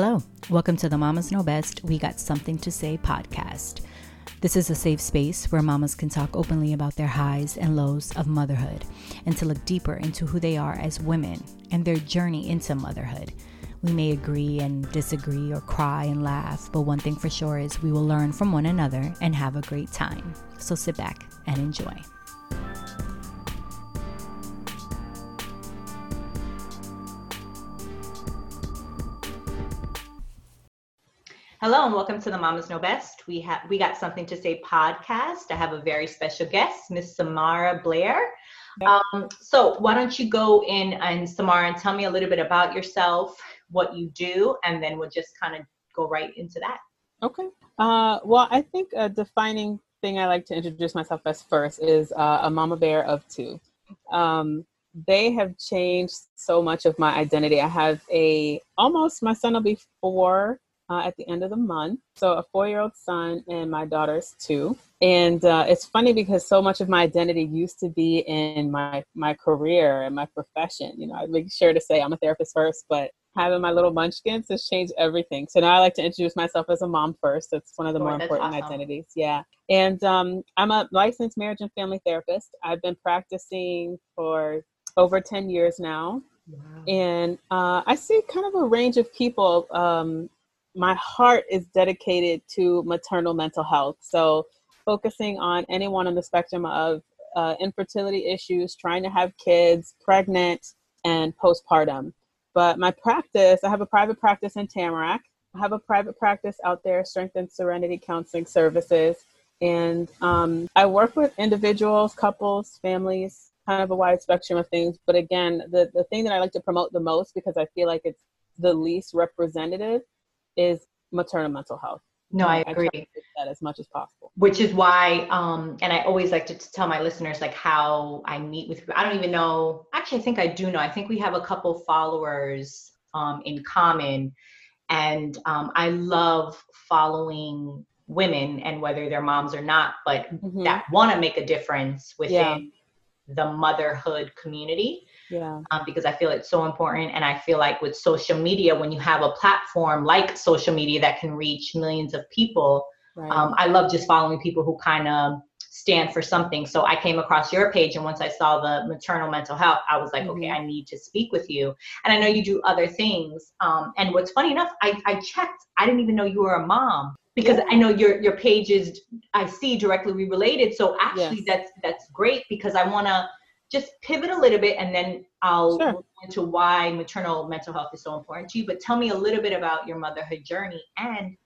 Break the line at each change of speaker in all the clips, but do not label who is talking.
Hello, welcome to the Mamas Know Best We Got Something to Say podcast. This is a safe space where mamas can talk openly about their highs and lows of motherhood and to look deeper into who they are as women and their journey into motherhood. We may agree and disagree or cry and laugh, but one thing for sure is we will learn from one another and have a great time. So sit back and enjoy. Hello and welcome to the Mamas Know Best. We have we got something to say podcast. I have a very special guest, Miss Samara Blair. Um, so why don't you go in and Samara and tell me a little bit about yourself, what you do, and then we'll just kind of go right into that.
Okay. Uh, well, I think a defining thing I like to introduce myself as first is uh, a mama bear of two. Um, they have changed so much of my identity. I have a almost my son will be four uh, at the end of the month. So a four-year-old son and my daughter's two. And uh, it's funny because so much of my identity used to be in my my career and my profession. You know, I make sure to say I'm a therapist first, but having my little munchkins has changed everything. So now I like to introduce myself as a mom first. That's one of the more important awesome. identities. Yeah. And um, I'm a licensed marriage and family therapist. I've been practicing for over 10 years now. Wow. And uh, I see kind of a range of people um, my heart is dedicated to maternal mental health. So, focusing on anyone on the spectrum of uh, infertility issues, trying to have kids, pregnant, and postpartum. But my practice, I have a private practice in Tamarac. I have a private practice out there, Strength and Serenity Counseling Services. And um, I work with individuals, couples, families, kind of a wide spectrum of things. But again, the, the thing that I like to promote the most because I feel like it's the least representative is maternal mental health.
No, I agree. I
that as much as possible.
Which is why, um, and I always like to, to tell my listeners like how I meet with. I don't even know. Actually, I think I do know. I think we have a couple followers um, in common, and um, I love following women and whether they're moms or not, but mm-hmm. that want to make a difference within yeah. the motherhood community
yeah
um, because i feel it's so important and i feel like with social media when you have a platform like social media that can reach millions of people right. um, i love just following people who kind of stand for something so i came across your page and once i saw the maternal mental health i was like mm-hmm. okay i need to speak with you and i know you do other things um, and what's funny enough I, I checked i didn't even know you were a mom because. I know your your page is I see directly related. So actually, yes. that's that's great because I want to just pivot a little bit and then I'll sure. into why maternal mental health is so important to you. But tell me a little bit about your motherhood journey. And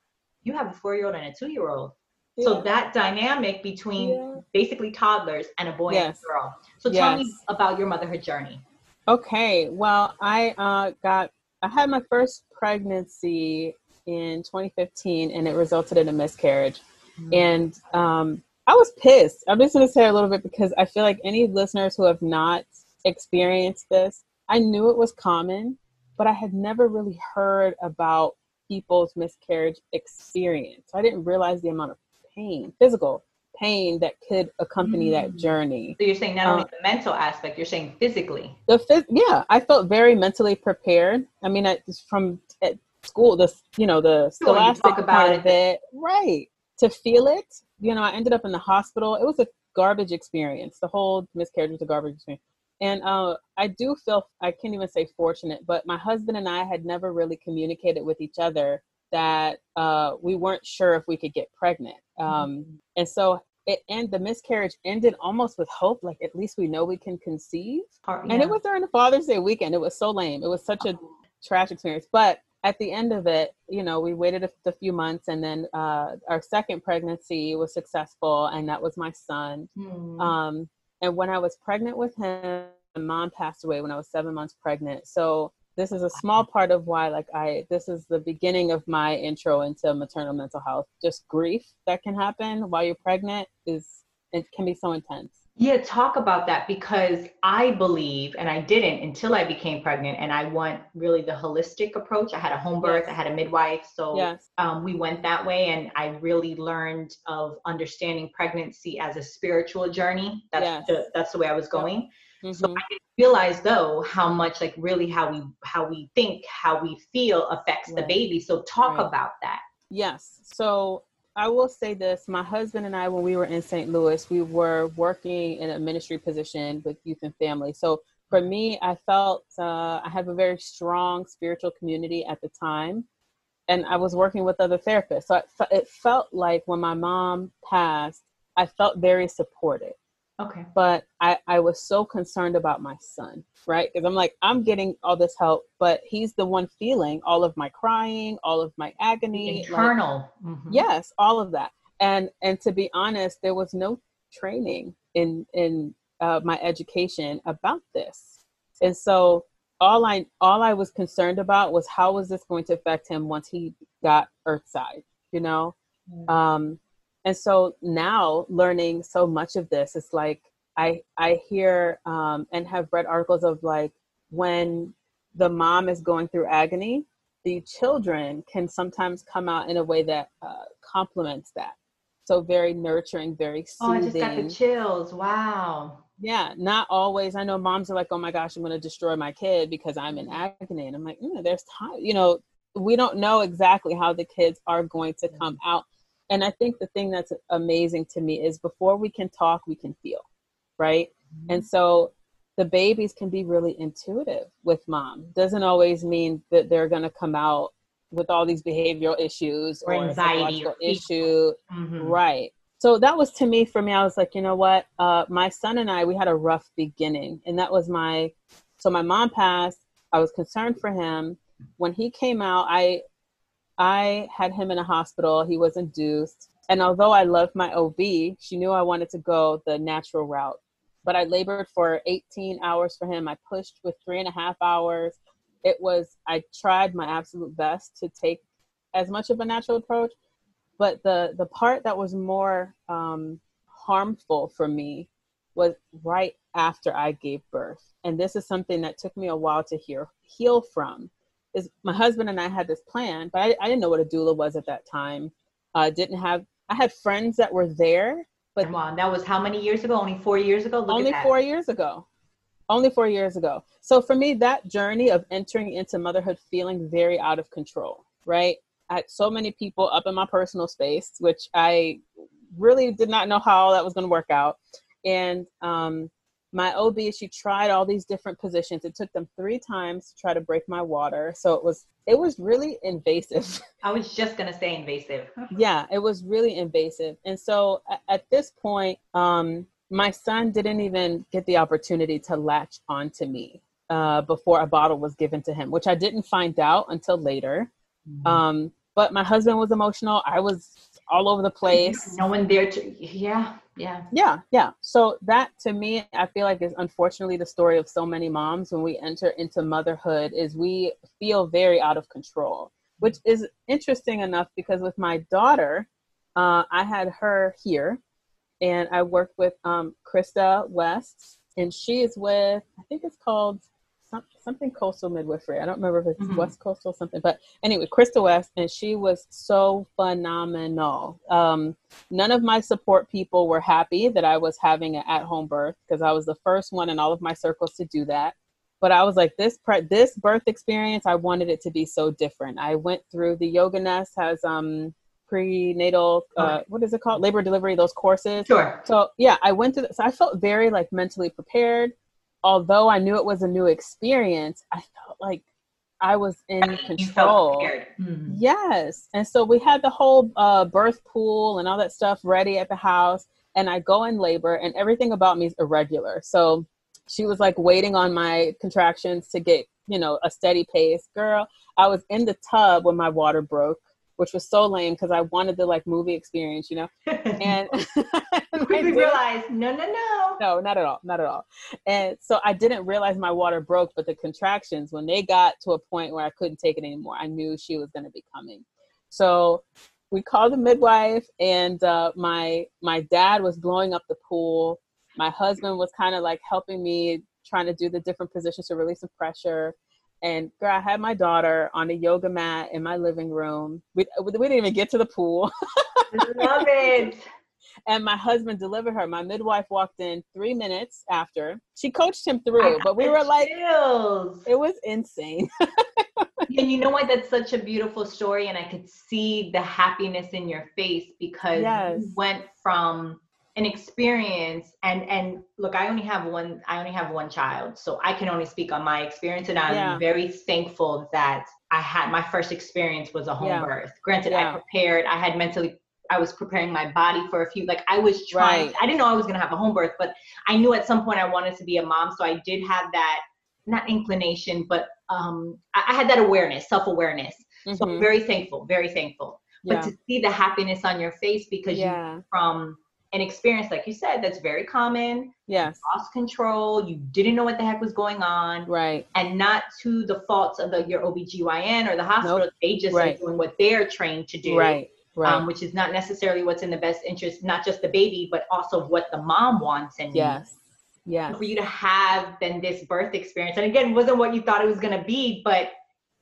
you have a four year old and a two year old. Yeah. So that dynamic between yeah. basically toddlers and a boy yes. and a girl. So yes. tell me about your motherhood journey.
Okay. Well, I uh, got, I had my first pregnancy in 2015 and it resulted in a miscarriage. Mm-hmm. And um, I was pissed. I'm just going to say a little bit because I feel like any listeners who have not experienced this, I knew it was common, but I had never really heard about people's miscarriage experience. I didn't realize the amount of pain, physical pain that could accompany mm. that journey.
So you're saying not only um, the mental aspect, you're saying physically.
The phys- yeah, I felt very mentally prepared. I mean, I, from at school, the you know the scholastic part it. of it, right? To feel it, you know, I ended up in the hospital. It was a garbage experience. The whole miscarriage was a garbage experience. And uh, I do feel, I can't even say fortunate, but my husband and I had never really communicated with each other that uh, we weren't sure if we could get pregnant. Um, mm-hmm. And so it and the miscarriage ended almost with hope, like at least we know we can conceive. yeah. And it was during the Father's Day weekend. It was so lame. It was such a oh. trash experience. But at the end of it, you know, we waited a, a few months, and then uh, our second pregnancy was successful, and that was my son. Mm. Um, and when I was pregnant with him, my mom passed away when I was seven months pregnant. So this is a small part of why, like, I this is the beginning of my intro into maternal mental health. Just grief that can happen while you're pregnant is it can be so intense.
Yeah, talk about that because I believe, and I didn't until I became pregnant, and I want really the holistic approach. I had a home birth, yes. I had a midwife, so yes. um, we went that way, and I really learned of understanding pregnancy as a spiritual journey. That's yes. the, that's the way I was going. Mm-hmm. So I didn't realize though how much like really how we how we think, how we feel affects right. the baby. So talk right. about that.
Yes. So I will say this my husband and I, when we were in St. Louis, we were working in a ministry position with youth and family. So for me, I felt uh, I have a very strong spiritual community at the time. And I was working with other therapists. So it, it felt like when my mom passed, I felt very supported.
Okay.
But I, I was so concerned about my son, right? Because I'm like, I'm getting all this help, but he's the one feeling all of my crying, all of my agony.
Internal.
Like, mm-hmm. Yes, all of that. And and to be honest, there was no training in in uh, my education about this. And so all I all I was concerned about was how was this going to affect him once he got earthside, you know? Mm-hmm. Um and so now learning so much of this it's like i i hear um, and have read articles of like when the mom is going through agony the children can sometimes come out in a way that uh, complements that. So very nurturing very soothing. oh i just got
the chills. Wow.
Yeah not always. I know moms are like oh my gosh i'm going to destroy my kid because i'm in agony. And i'm like mm, there's time you know we don't know exactly how the kids are going to come out and i think the thing that's amazing to me is before we can talk we can feel right? Mm-hmm. and so the babies can be really intuitive with mom. Doesn't always mean that they're going to come out with all these behavioral issues
or, or anxiety or
issue. Mm-hmm. right. So that was to me for me i was like you know what? Uh, my son and i we had a rough beginning. And that was my so my mom passed. I was concerned for him. When he came out i I had him in a hospital. He was induced. And although I loved my OB, she knew I wanted to go the natural route. But I labored for 18 hours for him. I pushed with three and a half hours. It was, I tried my absolute best to take as much of a natural approach. But the, the part that was more um, harmful for me was right after I gave birth. And this is something that took me a while to hear, heal from is my husband and I had this plan, but I, I didn't know what a doula was at that time. I uh, didn't have. I had friends that were there, but
come on, that was how many years ago? Only four years ago. Look
only four years ago. Only four years ago. So for me, that journey of entering into motherhood feeling very out of control, right? I had so many people up in my personal space, which I really did not know how that was going to work out. And um, my OB, she tried all these different positions. It took them three times to try to break my water. So it was it was really invasive.
I was just gonna say invasive.
yeah, it was really invasive. And so at, at this point, um, my son didn't even get the opportunity to latch onto me uh, before a bottle was given to him, which I didn't find out until later. Mm-hmm. Um, but my husband was emotional. I was all over the place.
No one there to, yeah, yeah.
Yeah, yeah. So that to me, I feel like is unfortunately the story of so many moms when we enter into motherhood is we feel very out of control, which is interesting enough because with my daughter, uh, I had her here and I worked with um, Krista West and she is with, I think it's called something coastal midwifery. I don't remember if it's mm-hmm. West Coastal or something, but anyway, Crystal West, and she was so phenomenal. Um, none of my support people were happy that I was having an at-home birth because I was the first one in all of my circles to do that. But I was like, this pre- this birth experience, I wanted it to be so different. I went through the Yoga Nest has um prenatal uh, what is it called labor delivery those courses
sure
so yeah i went through so i felt very like mentally prepared although I knew it was a new experience, I felt like I was in control. Mm-hmm. Yes. And so we had the whole uh, birth pool and all that stuff ready at the house. And I go in labor, and everything about me is irregular. So she was like waiting on my contractions to get, you know, a steady pace. Girl, I was in the tub when my water broke which was so lame because I wanted the like movie experience, you know. And
we realized, no, no, no,
no, not at all, not at all. And so I didn't realize my water broke, but the contractions when they got to a point where I couldn't take it anymore, I knew she was going to be coming. So we called the midwife, and uh, my my dad was blowing up the pool. My husband was kind of like helping me trying to do the different positions to release some pressure and girl, I had my daughter on a yoga mat in my living room. We, we didn't even get to the pool.
Love it.
and my husband delivered her. My midwife walked in three minutes after. She coached him through, but we were like, chills. it was insane.
and you know what? That's such a beautiful story, and I could see the happiness in your face because yes. you went from an experience and and look i only have one i only have one child so i can only speak on my experience and i'm yeah. very thankful that i had my first experience was a home yeah. birth granted yeah. i prepared i had mentally I was preparing my body for a few, like I was trying, right. I didn't know I was going to have a home birth, but I knew at some point I wanted to be a mom. So I did have that, not inclination, but um, I, I had that awareness, self awareness. Mm-hmm. So I'm mm-hmm. very thankful, very thankful. But to see the happiness on your face because you from an experience, like you said, that's very common.
Yes.
lost control. You didn't know what the heck was going on.
Right.
And not to the faults of the, your OBGYN or the hospital. Nope. They just right. are doing what they're trained to do.
Right right. um,
which is not necessarily what's in the best interest, not just the baby, but also what the mom wants and
yes. Yeah.
For you to have then this birth experience, and again, wasn't what you thought it was going to be, but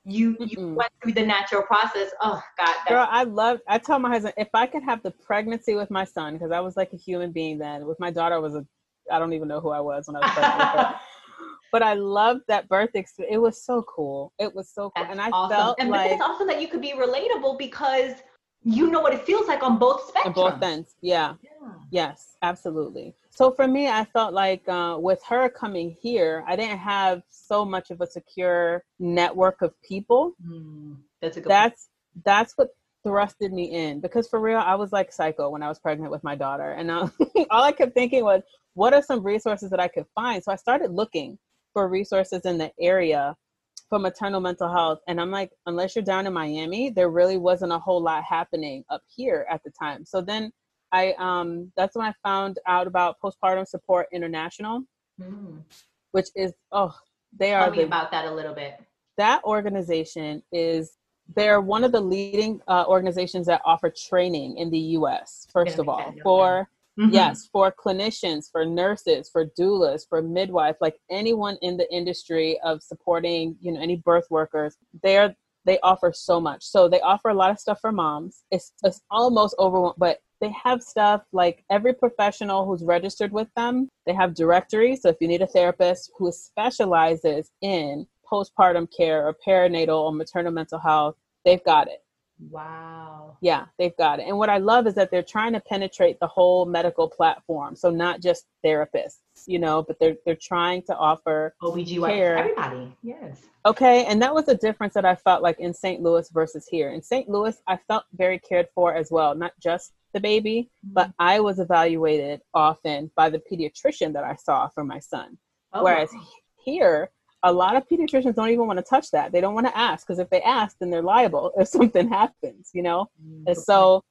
you you mm went through the natural process. Oh God,
girl, I love. I told my husband if I could have the pregnancy with my son, because I was like a human being then. With my daughter, I was a I don't even know who I was when I was pregnant. but I loved that birth experience. It was so cool. It was so cool, That's and I awesome. felt
and
like
it's awesome that you could be relatable because you know what it feels like on both spectrums. On
both ends, yeah. yeah. Yes, absolutely. So for me, I felt like uh, with her coming here, I didn't have so much of a secure network of people.
Mm, that's.
That's that's what thrusted me in because for real, I was like psycho when I was pregnant with my daughter, and all I kept thinking was, what are some resources that I could find? So I started looking for resources in the area for maternal mental health. And I'm like, unless you're down in Miami, there really wasn't a whole lot happening up here at the time. So then I um that's when I found out about postpartum support international, mm. which is oh they
are
Tell
me the, about that a little bit.
That organization is they're one of the leading uh, organizations that offer training in the U.S. First yeah, of all, for Mm-hmm. Yes, for clinicians, for nurses, for doulas, for midwives, like anyone in the industry of supporting, you know, any birth workers, they're they offer so much. So they offer a lot of stuff for moms. It's, it's almost overwhelming, but they have stuff like every professional who's registered with them, they have directories. So if you need a therapist who specializes in postpartum care or perinatal or maternal mental health, they've got it.
Wow.
Yeah, they've got it. And what I love is that they're trying to penetrate the whole medical platform. So not just therapists, you know, but they're they're trying to offer
OBGYN care. everybody. Yes.
Okay, and that was a difference that I felt like in St. Louis versus here. In St. Louis, I felt very cared for as well, not just the baby, mm-hmm. but I was evaluated often by the pediatrician that I saw for my son. Oh, Whereas wow. here, a lot of pediatricians don't even want to touch that. They don't want to ask because if they ask, then they're liable if something happens, you know? Mm-hmm. And so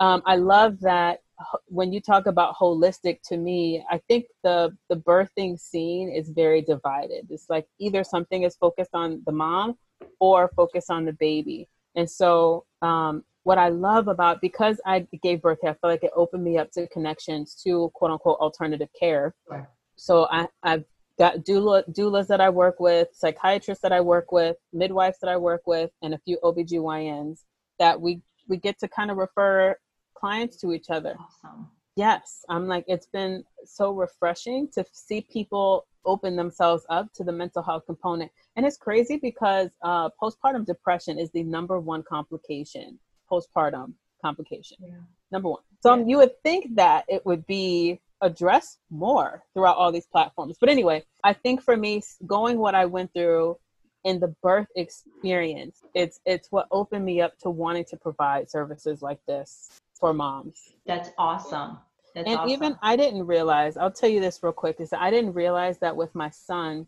um, I love that when you talk about holistic to me, I think the the birthing scene is very divided. It's like either something is focused on the mom or focused on the baby. And so um, what I love about because I gave birth here, I feel like it opened me up to connections to quote unquote alternative care. Right. So I, I've got doula, doulas that I work with, psychiatrists that I work with, midwives that I work with, and a few OBGYNs that we, we get to kind of refer clients to each other.
Awesome.
Yes, I'm like, it's been so refreshing to see people open themselves up to the mental health component. And it's crazy because uh, postpartum depression is the number one complication, postpartum complication. Yeah. Number one. So um, you would think that it would be addressed more throughout all these platforms. But anyway, I think for me, going what I went through in the birth experience, it's it's what opened me up to wanting to provide services like this for moms.
That's awesome. That's
and
awesome.
even I didn't realize, I'll tell you this real quick, is that I didn't realize that with my son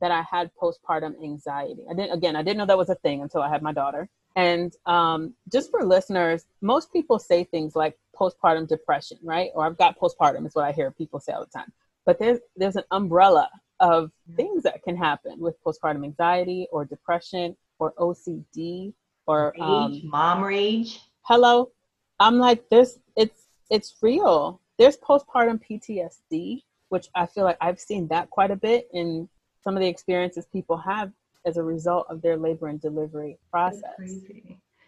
that I had postpartum anxiety. I didn't again, I didn't know that was a thing until I had my daughter. And um, just for listeners, most people say things like postpartum depression, right? Or I've got postpartum is what I hear people say all the time. But there's there's an umbrella of things that can happen with postpartum anxiety or depression or OCD or
rage, um, mom rage.
Hello, I'm like this. It's it's real. There's postpartum PTSD, which I feel like I've seen that quite a bit in some of the experiences people have as a result of their labor and delivery process.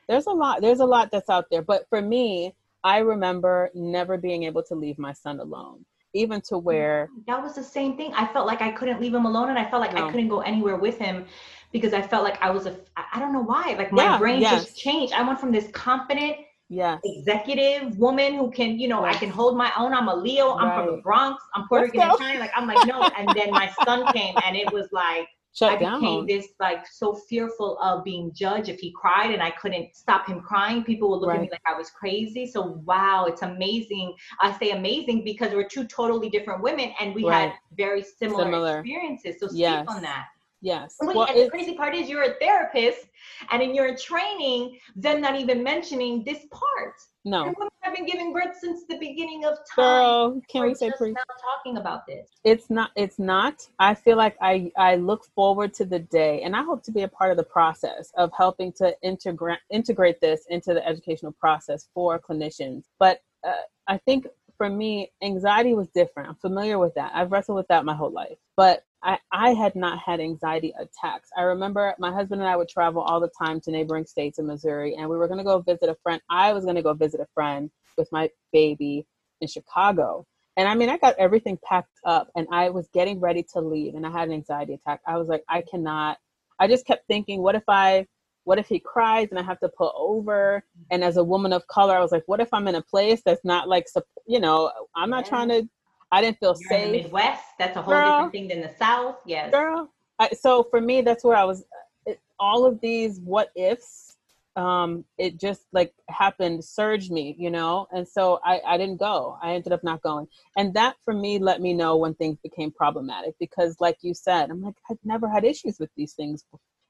There's a lot. There's a lot that's out there. But for me, I remember never being able to leave my son alone, even to mm-hmm. where
that was the same thing. I felt like I couldn't leave him alone, and I felt like no. I couldn't go anywhere with him because I felt like I was a I don't know why like my yeah, brain yes. just changed. I went from this confident
yeah
executive woman who can you know yes. i can hold my own i'm a leo i'm from the bronx i'm puerto rican and China. like i'm like no and then my son came and it was like Shut I down. became this like so fearful of being judged if he cried and I couldn't stop him crying. People would look right. at me like I was crazy. So wow, it's amazing. I say amazing because we're two totally different women and we right. had very similar, similar, experiences. So speak yes. on that.
Yes.
Wait, well, and the crazy part is you're a therapist and in your training, then not even mentioning this part.
No.
I've been giving birth since the beginning of time.
Girl, can we say
please? Now talking about this.
It's not. It's not. I feel like I I look forward to the day, and I hope to be a part of the process of helping to integrate integrate this into the educational process for clinicians. But uh, I think for me, anxiety was different. I'm familiar with that. I've wrestled with that my whole life. But I, I had not had anxiety attacks. I remember my husband and I would travel all the time to neighboring states in Missouri, and we were going to go visit a friend. I was going to go visit a friend with my baby in Chicago. And I mean, I got everything packed up and I was getting ready to leave, and I had an anxiety attack. I was like, I cannot. I just kept thinking, what if I what if he cries and I have to pull over? Mm-hmm. And as a woman of color, I was like, what if I'm in a place that's not like, you know, I'm not yeah. trying to, I didn't feel
You're
safe.
In the Midwest, that's a whole girl, different thing than the South. Yes.
Girl. I, so for me, that's where I was, it, all of these what ifs, um, it just like happened, surged me, you know? And so I, I didn't go. I ended up not going. And that for me let me know when things became problematic because, like you said, I'm like, I've never had issues with these things.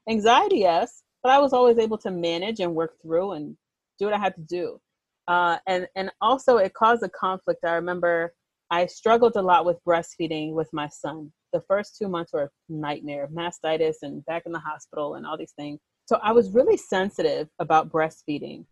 Anxiety, yes but I was always able to manage and work through and do what I had to do. Uh, and and also it caused a conflict. I remember I struggled a lot with breastfeeding with my son. The first two months were a nightmare, mastitis and back in the hospital and all these things. So I was really sensitive about breastfeeding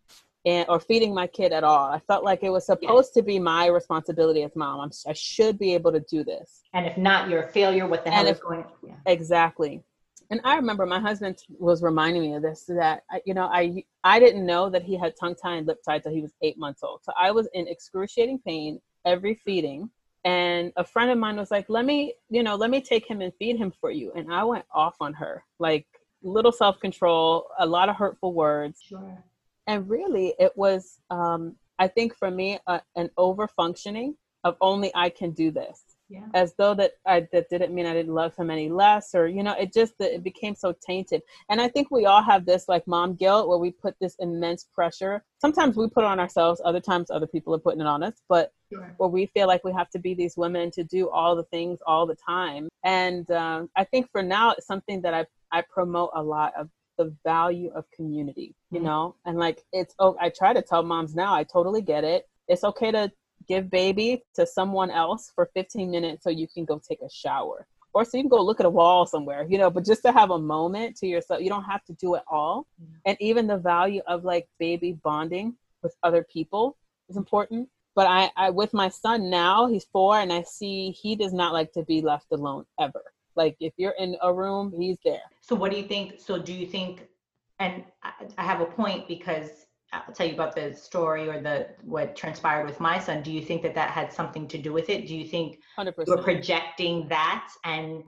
and or feeding my kid at all. I felt like it was supposed to be my responsibility as mom. I'm, i should be able to do this.
And if not, you're a failure. What the hell is going?
Yeah. Exactly and I remember my husband was reminding me of this that you know I I didn't know that he had tongue tie and lip tie till he was eight months old. So I was in excruciating pain every feeding, and a friend of mine was like, "Let me you know let me take him and feed him for you," and I went off on her like little self control, a lot of hurtful words,
sure.
and really it was um, I think for me uh, an over functioning of only I can do this
yeah.
as though that I that didn't mean I didn't love him any less or you know it just it became so tainted and I think we all have this like mom guilt where we put this immense pressure sometimes we put it on ourselves other times other people are putting it on us but sure. where we feel like we have to be these women to do all the things all the time and um, I think for now it's something that I I promote a lot of the value of community you mm-hmm. know and like it's oh I try to tell moms now I totally get it it's okay to give baby to someone else for 15 minutes so you can go take a shower. Or so you can go look at a wall somewhere you know but just to have a moment to yourself you don't have to do it all. Mm-hmm. and even the value of like baby bonding with other people is important. But I, I with my son now he's four and i see he does not like to be left alone ever. Like if you're in a room he's there.
So what do you think so do you think and I, I have a point because I'll tell you about the story or the what transpired with my son. Do you think that that had something to do with it? Do you think 100%. you're projecting that and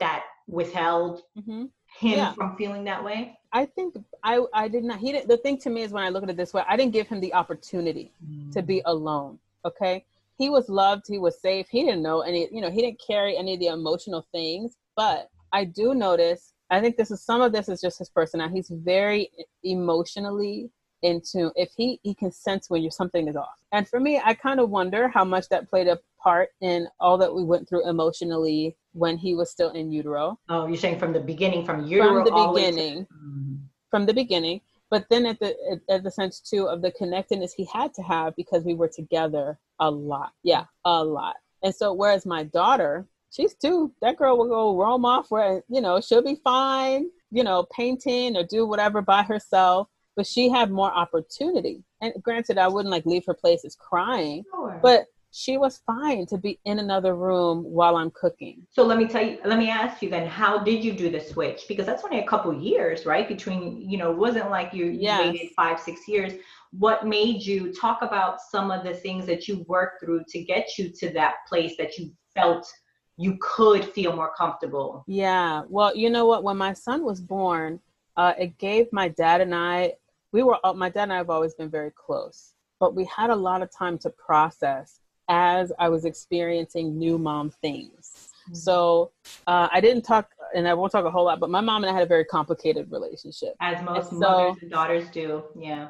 that withheld mm-hmm. him yeah. from feeling that way?
I think I I did not. He didn't. the thing to me is when I look at it this way, I didn't give him the opportunity mm. to be alone. Okay, he was loved, he was safe. He didn't know any, you know, he didn't carry any of the emotional things. But I do notice. I think this is some of this is just his personality. He's very emotionally into if he he can sense when you're something is off. And for me i kind of wonder how much that played a part in all that we went through emotionally when he was still in utero.
Oh you're saying from the beginning from utero
from the beginning to- mm-hmm. from the beginning. But then at the at, at the sense too of the connectedness he had to have because we were together a lot. Yeah a lot. And so whereas my daughter she's two that girl will go roam off where you know she'll be fine you know painting or do whatever by herself but she had more opportunity. And granted, I wouldn't like leave her places crying, sure. but she was fine to be in another room while I'm cooking.
So let me tell you, let me ask you then, how did you do the switch? Because that's only a couple years, right? Between, you know, it wasn't like you, yes. waited five, six years. What made you talk about some of the things that you worked through to get you to that place that you felt you could feel more comfortable?
Yeah. Well, you know what? When my son was born, uh, it gave my dad and I, we were, my dad and I have always been very close, but we had a lot of time to process as I was experiencing new mom things. Mm-hmm. So uh, I didn't talk, and I won't talk a whole lot, but my mom and I had a very complicated relationship.
As most and mothers so, and daughters do, yeah.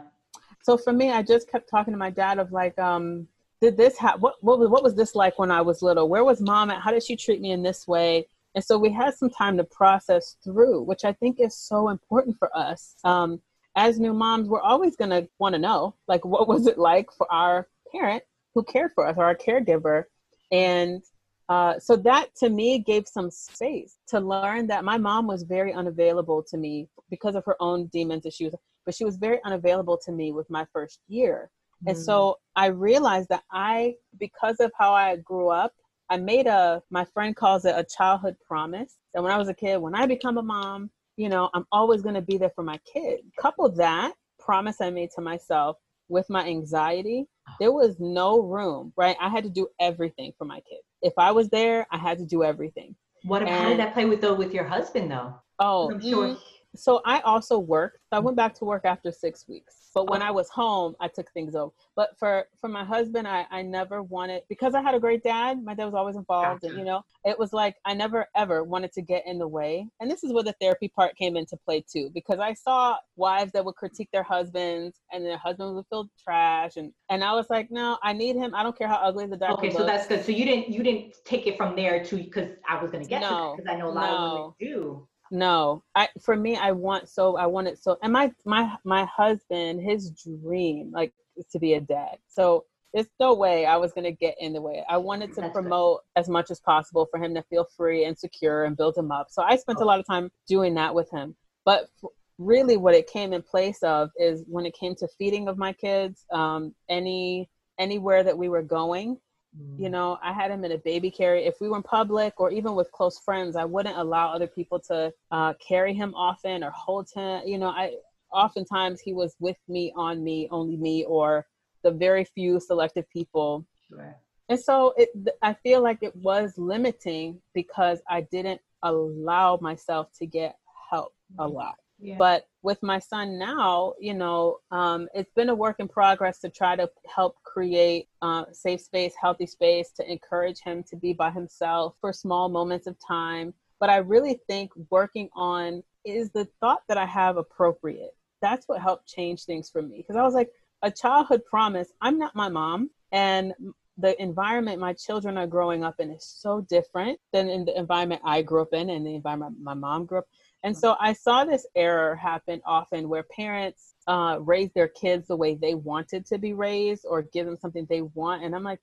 So for me, I just kept talking to my dad of like, um, did this happen? What, what, was, what was this like when I was little? Where was mom at? How did she treat me in this way? And so we had some time to process through, which I think is so important for us. Um, as new moms, we're always going to want to know, like, what was it like for our parent who cared for us or our caregiver. And uh, so that to me gave some space to learn that my mom was very unavailable to me because of her own demons issues, but she was very unavailable to me with my first year. Mm. And so mm. I realized that I, because of how I grew up, I made a, my friend calls it a childhood promise that when I was a kid, when I become a mom, you know, I'm always going to be there for my kid. Couple that promise I made to myself with my anxiety, ah. there was no room, right? I had to do everything for my kid. If I was there, I had to do everything.
What and, how did that play with though with your husband though?
Oh, I'm sure. Mm-hmm. So I also worked. I went back to work after six weeks. But when oh. I was home, I took things over. But for for my husband, I I never wanted because I had a great dad. My dad was always involved, and you know, it was like I never ever wanted to get in the way. And this is where the therapy part came into play too, because I saw wives that would critique their husbands, and their husbands would feel trash, and and I was like, no, I need him. I don't care how ugly the dad.
Okay, so that's good. So you didn't you didn't take it from there to because I was going to get no, because I know a lot no. of women do
no i for me i want so i want it so and my my my husband his dream like is to be a dad so there's no way i was going to get in the way i wanted to That's promote good. as much as possible for him to feel free and secure and build him up so i spent oh. a lot of time doing that with him but really what it came in place of is when it came to feeding of my kids um, any anywhere that we were going you mm. know, I had him in a baby carrier. If we were in public or even with close friends, I wouldn't allow other people to uh, carry him often or hold him. You know, I oftentimes he was with me, on me, only me, or the very few selective people. Right. And so it, I feel like it was limiting because I didn't allow myself to get help a mm. But with my son now, you know, um, it's been a work in progress to try to help create uh, safe space, healthy space, to encourage him to be by himself for small moments of time. But I really think working on is the thought that I have appropriate? That's what helped change things for me. Because I was like, a childhood promise, I'm not my mom. And the environment my children are growing up in is so different than in the environment I grew up in and the environment my mom grew up and so I saw this error happen often where parents uh, raise their kids the way they wanted to be raised or give them something they want. And I'm like,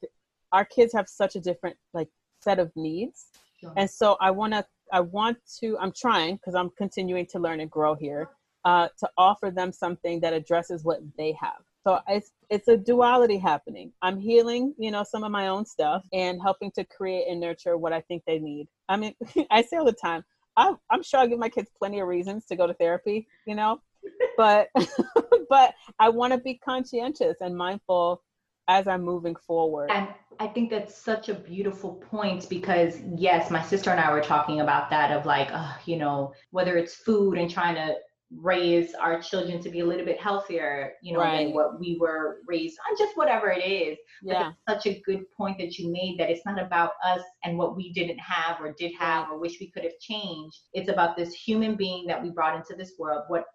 our kids have such a different like set of needs. Sure. And so I want to, I want to, I'm trying because I'm continuing to learn and grow here uh, to offer them something that addresses what they have. So it's it's a duality happening. I'm healing, you know, some of my own stuff and helping to create and nurture what I think they need. I mean, I say all the time, I'm, I'm sure I'll give my kids plenty of reasons to go to therapy, you know, but but I want to be conscientious and mindful as I'm moving forward.
And I think that's such a beautiful point because yes, my sister and I were talking about that of like, uh, you know, whether it's food and trying to raise our children to be a little bit healthier, you know, right. than what we were raised on, just whatever it is. Yeah. such a good point that you made that it's not about us and what we didn't have or did have or wish we could have changed. It's about this human being that we brought into this world, what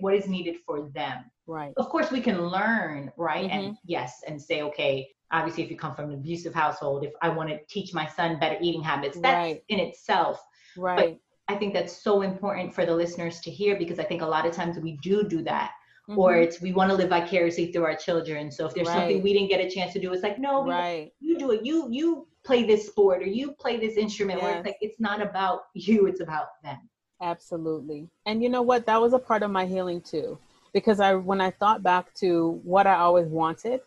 what is needed for them.
Right.
Of course we can learn, right? Mm-hmm. And yes, and say, okay, obviously if you come from an abusive household, if I want to teach my son better eating habits, that's right. in itself.
Right.
But I think that's so important for the listeners to hear because I think a lot of times we do do that. Mm-hmm. Or it's we want to live vicariously through our children. So if there's right. something we didn't get a chance to do, it's like no, right. you do it. You you play this sport or you play this instrument. Yes. Where it's like it's not about you, it's about them.
Absolutely. And you know what? That was a part of my healing too, because I when I thought back to what I always wanted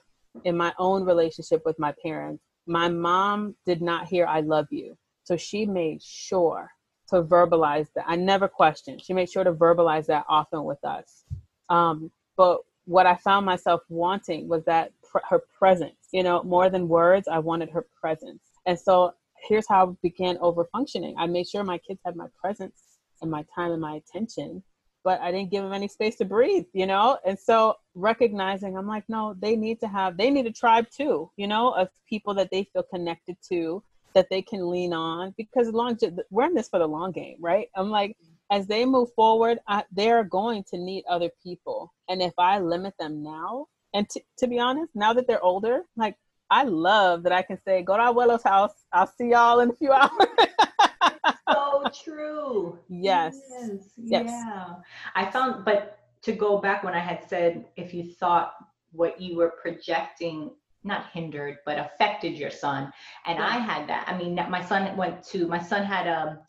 in my own relationship with my parents, my mom did not hear I love you. So she made sure to verbalize that. I never questioned. She made sure to verbalize that often with us. Um, but what I found myself wanting was that pr- her presence, you know, more than words, I wanted her presence. And so here's how I began over functioning. I made sure my kids had my presence and my time and my attention, but I didn't give them any space to breathe, you know? And so recognizing, I'm like, no, they need to have, they need a tribe too, you know, of people that they feel connected to, that they can lean on because long, we're in this for the long game, right? I'm like, mm-hmm. as they move forward, I, they're going to need other people. And if I limit them now, and t- to be honest, now that they're older, like I love that I can say, go to Abuelo's house. I'll see y'all in a few hours.
so true.
Yes.
yes. yes. Yeah. I found, but to go back when I had said, if you thought what you were projecting not hindered but affected your son and yeah. i had that i mean my son went to my son had a um,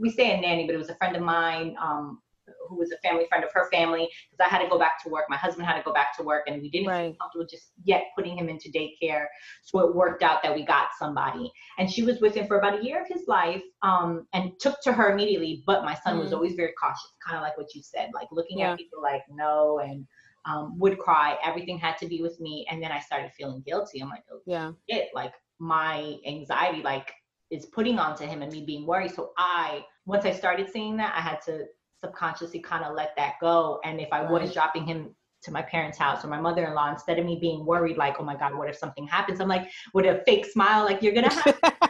we say a nanny but it was a friend of mine um, who was a family friend of her family because I had to go back to work. My husband had to go back to work, and we didn't right. feel comfortable just yet putting him into daycare. So it worked out that we got somebody, and she was with him for about a year of his life, um, and took to her immediately. But my son mm was always very cautious, kind of like what you said, like looking yeah. at people like no and. Um, would cry. Everything had to be with me, and then I started feeling guilty. I'm like, oh, yeah, it like my anxiety like is putting onto him and me being worried. So I, once I started seeing that, I had to subconsciously kind of let that go. And if I right. was dropping him to my parents' house or my mother-in-law, instead of me being worried, like, oh my God, what if something happens? I'm like, with a fake smile, like you're gonna have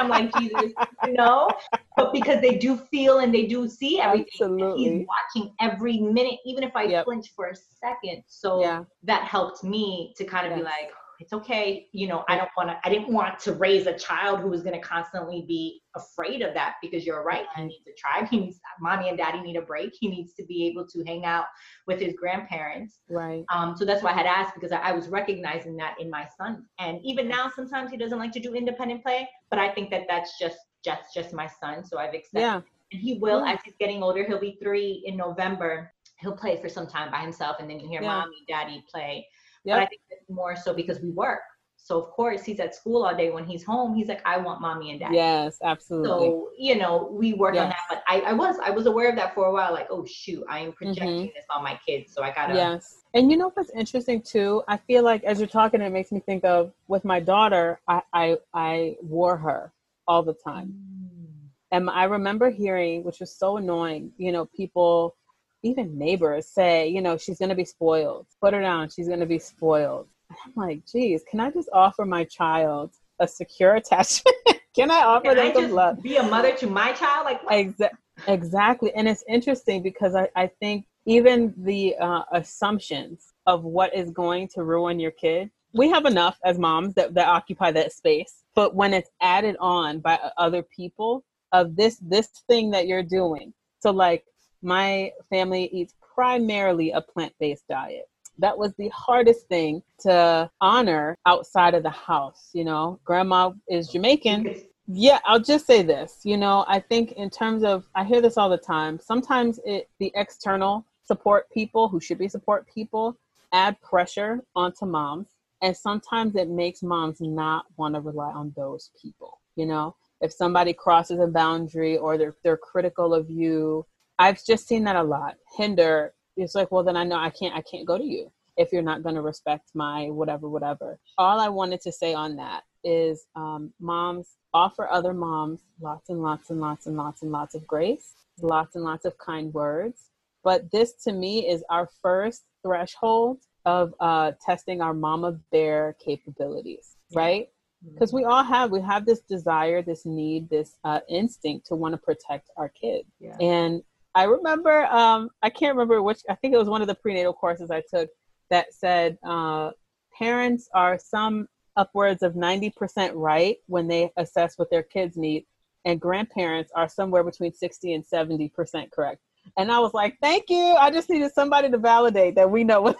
I'm like, Jesus, you know? But because they do feel and they do see everything. Absolutely. He's watching every minute, even if I yep. flinch for a second. So yeah. that helped me to kind of yes. be like, it's okay. You know, I don't want to, I didn't want to raise a child who was going to constantly be afraid of that because you're right. He needs a tribe. He needs, mommy and daddy need a break. He needs to be able to hang out with his grandparents.
Right.
Um, so that's why I had asked because I, I was recognizing that in my son. And even now, sometimes he doesn't like to do independent play, but I think that that's just, just, just my son. So I've accepted. Yeah. And he will, yeah. as he's getting older, he'll be three in November. He'll play for some time by himself, and then you hear yeah. mommy, daddy play. Yep. But I think it's more so because we work. So of course he's at school all day. When he's home, he's like, I want mommy and daddy.
Yes, absolutely.
So you know, we work yes. on that. But I, I was I was aware of that for a while. Like, oh shoot, I am projecting mm-hmm. this on my kids, so I gotta.
Yes. And you know what's interesting too? I feel like as you're talking, it makes me think of with my daughter. I I, I wore her all the time, mm. and I remember hearing, which was so annoying. You know, people even neighbors say, you know, she's going to be spoiled. Put her down. She's going to be spoiled. I'm like, geez, can I just offer my child a secure attachment? can I offer can them I love?
Be a mother to my child? Like,
Exa- exactly. And it's interesting because I, I think even the uh, assumptions of what is going to ruin your kid, we have enough as moms that, that occupy that space. But when it's added on by other people of this this thing that you're doing, so like my family eats primarily a plant-based diet. That was the hardest thing to honor outside of the house you know? Grandma is jamaican. Yeah i'll just say this you know i think in terms of i hear this all the time sometimes it the external support people who should be support people add pressure onto moms and sometimes it makes moms not want to rely on those people you know? If somebody crosses a boundary or they're they're critical of you I've just seen that a lot. Hinder. It's like, well, then I know I can't. I can't go to you if you're not going to respect my whatever, whatever. All I wanted to say on that is, um, moms offer other moms lots and lots and lots and lots and lots of grace, lots and lots of kind words. But this, to me, is our first threshold of uh, testing our mama bear capabilities, right? because we all have we have this desire this need this uh, instinct to want to protect our kids yeah. and I remember, um, I can't remember which, I think it was one of the prenatal courses I took that said uh, parents are some upwards of 90% right when they assess what their kids need, and grandparents are somewhere between 60 and 70% correct. And I was like, thank you. I just needed somebody to validate that we know what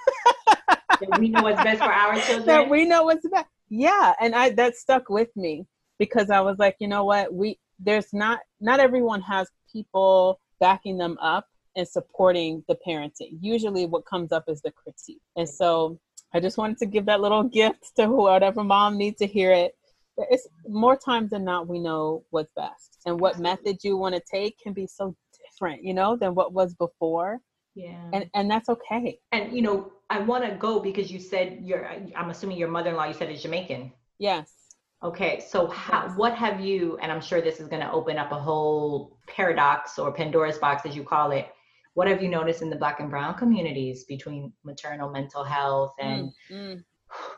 we know what's best for our children.
That we know what's best. Yeah. And I that stuck with me because I was like, you know what? We there's not not everyone has people backing them up and supporting the parenting. Usually, what comes up is the critique. And so, I just wanted to give that little gift to whoever mom needs to hear it. it's more times than not we know what's best. And what method you want to take can be so different you know than what was before.
Yeah.
And and that's okay.
And you know i want to go because you said you're i'm assuming your mother-in-law you said is jamaican.
Yes
okay so how, what have you and i'm sure this is going to open up a whole paradox or pandora's box as you call it. What have you noticed in the black and brown communities between maternal mental health and mm,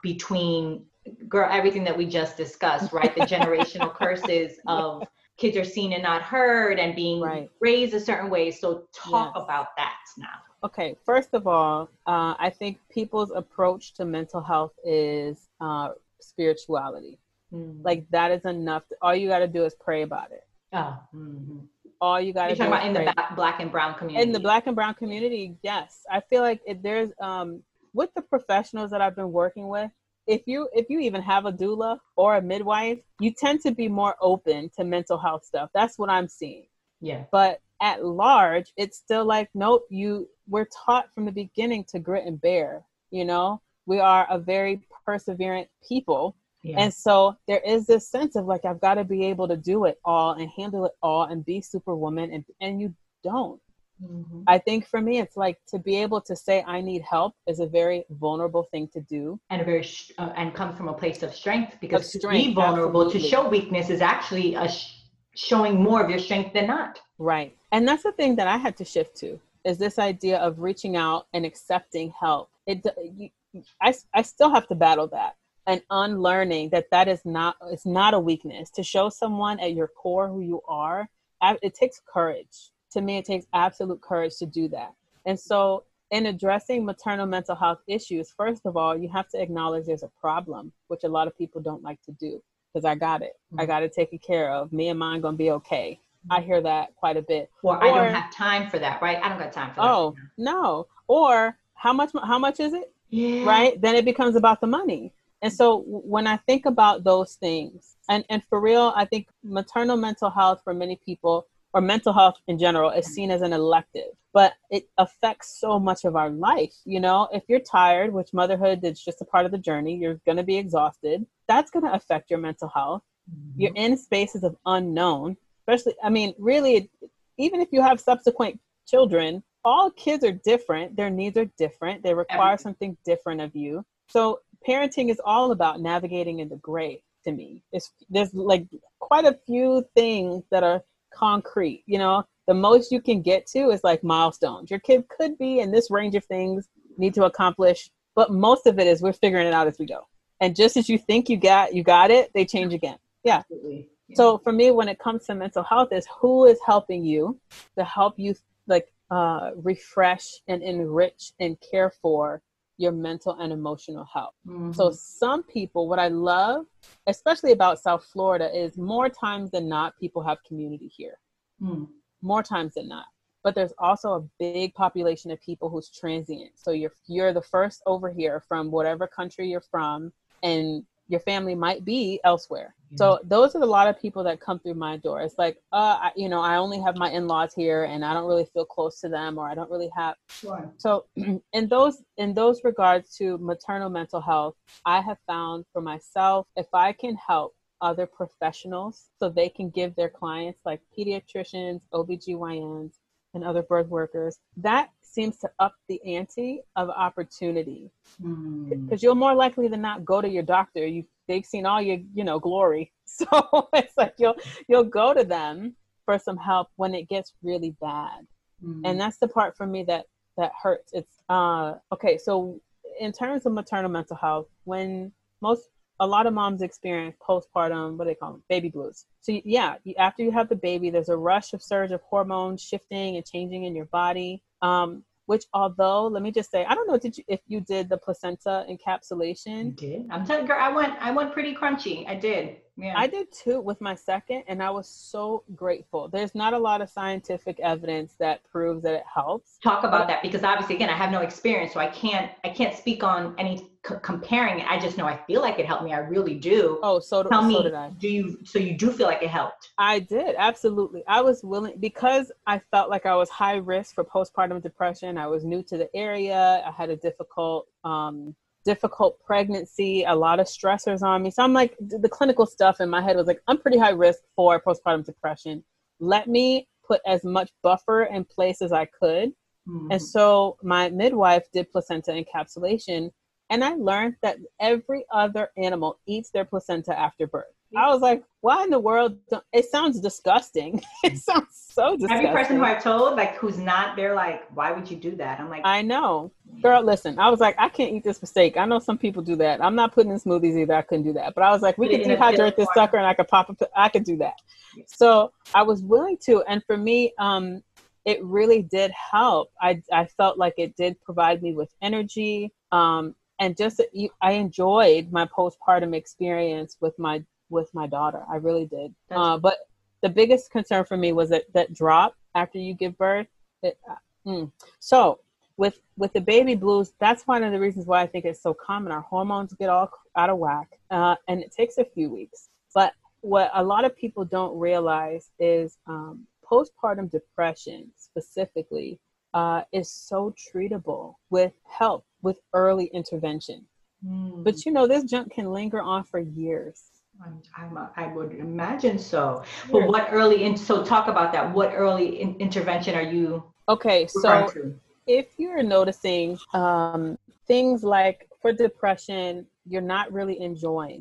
between girl everything that we just discussed right? The generational curses of kids are seen and not heard and being right. raised a certain way. So talk yes. about that now.
Okay first of all uh, i think people's approach to mental health is uh, spirituality mm-hmm. like that is enough all you got to do is pray about it.
Oh. Mm-hmm.
All you got to
do about in the black and brown community
in the black and brown community yes. I feel like it, there's um with the professionals that i've been working with if you if you even have a doula or a midwife you tend to be more open to mental health stuff. That's what i'm seeing.
Yeah.
But at large it's still like nope you we're taught from the beginning to grit and bear you know? We are a very perseverant people yeah. And so there is this sense of like I've got to be able to do it all and handle it all and be superwoman and and you don't. Mm-hmm. I think for me it's like to be able to say I need help is a very vulnerable thing to do
and a very sh- uh, and comes from a place of strength because of strength, to be vulnerable absolutely. to show weakness is actually a sh- showing more of your strength than not.
Right. And that's the thing that I had to shift to is this idea of reaching out and accepting help. It you, I, I still have to battle that and unlearning that that is not it's not a weakness. To show someone at your core who you are it takes courage. To me it takes absolute courage to do that. And so in addressing maternal mental health issues first of all you have to acknowledge there's a problem which a lot of people don't like to do because i got it. Mm-hmm. i got it taken care of. Me and mine gonna be okay. I hear that quite a bit.
Or, or i don't have time for that right? I don't got time for that
oh no. Or how much how much is it?
Yeah.
right? Then it becomes about the money and so when I think about those things, and, and for real, I think maternal mental health for many people, or mental health in general, is seen as an elective, but it affects so much of our life. You know, if you're tired, which motherhood is just a part of the journey, you're going to be exhausted. That's going to affect your mental health. Mm-hmm. You're in spaces of unknown, especially, I mean, really, even if you have subsequent children, all kids are different. Their needs are different. They require something different of you. So parenting is all about navigating in the gray to me. It's there's like quite a few things that are concrete, you know. The most you can get to is like milestones. Your kid could be in this range of things need to accomplish, but most of it is we're figuring it out as we go. And just as you think you got you got it, they change again. Yeah. yeah. So for me, when it comes to mental health, is who is helping you to help you like uh, refresh and enrich and care for your mental and emotional health. Mm-hmm. So, some people, what I love, especially about South Florida, is more times than not, people have community here. Mm. More times than not. But there's also a big population of people who's transient. So you're you're the first over here from whatever country you're from, and your family might be elsewhere. So those are a lot of people that come through my door. It's like, uh, I, you know, I only have my in-laws here, and I don't really feel close to them, or I don't really have. So, in those in those regards to maternal mental health, I have found for myself, if I can help other professionals so they can give their clients like pediatricians, OBGYNs, and other birth workers, that seems to up the ante of opportunity because mm. you're more likely than not go to your doctor you they've seen all your you know glory so it's like you'll you'll go to them for some help when it gets really bad mm. and that's the part for me that that hurts it's uh okay so in terms of maternal mental health when most a lot of moms experience postpartum, what do they call them, baby blues. So yeah, after you have the baby, there's a rush of surge of hormones shifting and changing in your body. Um, which although let me just say i don't know did you if you did the placenta encapsulation?
I did? I'm telling girl i went i went pretty crunchy. I did
yeah. I did too with my second, and I was so grateful. There's not a lot of scientific evidence that proves that it helps.
Talk about that because obviously, again, I have no experience, so I can't I can't speak on any c- comparing it. I just know I feel like it helped me. I really do.
Oh, so
tell
so
me,
did I.
do you? So you do feel like it helped?
I did absolutely. I was willing because I felt like I was high risk for postpartum depression. I was new to the area. I had a difficult um, difficult pregnancy, a lot of stressors on me. So I'm like, the clinical stuff in my head was like, I'm pretty high risk for postpartum depression. Let me put as much buffer in place as I could. Mm-hmm. And so my midwife did placenta encapsulation. And I learned that every other animal eats their placenta after birth. I was like, why in the world? It sounds disgusting. it sounds so disgusting.
Every person who I've told, like, who's not, they're like, why would you do that? I'm like,
I know. Girl, listen, I was like, I can't eat this steak. I know some people do that. I'm not putting in smoothies either. I couldn't do that. But I was like, we could dehydrate this sucker and I could pop it. I could do that. So I was willing to. And for me, um, it really did help. I, I felt like it did provide me with energy. Um, and just I enjoyed my postpartum experience with my with my daughter. I really did. Uh, but the biggest concern for me was that that drop after you give birth. It, uh, mm. So with with the baby blues, that's one of the reasons why I think it's so common. Our hormones get all out of whack, uh, and it takes a few weeks. But what a lot of people don't realize is um, postpartum depression specifically uh, is so treatable with help with early intervention. Mm. But you know, this junk can linger on for years.
I'm, I'm a, i would imagine so. But what early in, so talk about that. What early in, intervention are you?
Okay, so to? if you're noticing um, things like for depression, you're not really enjoying.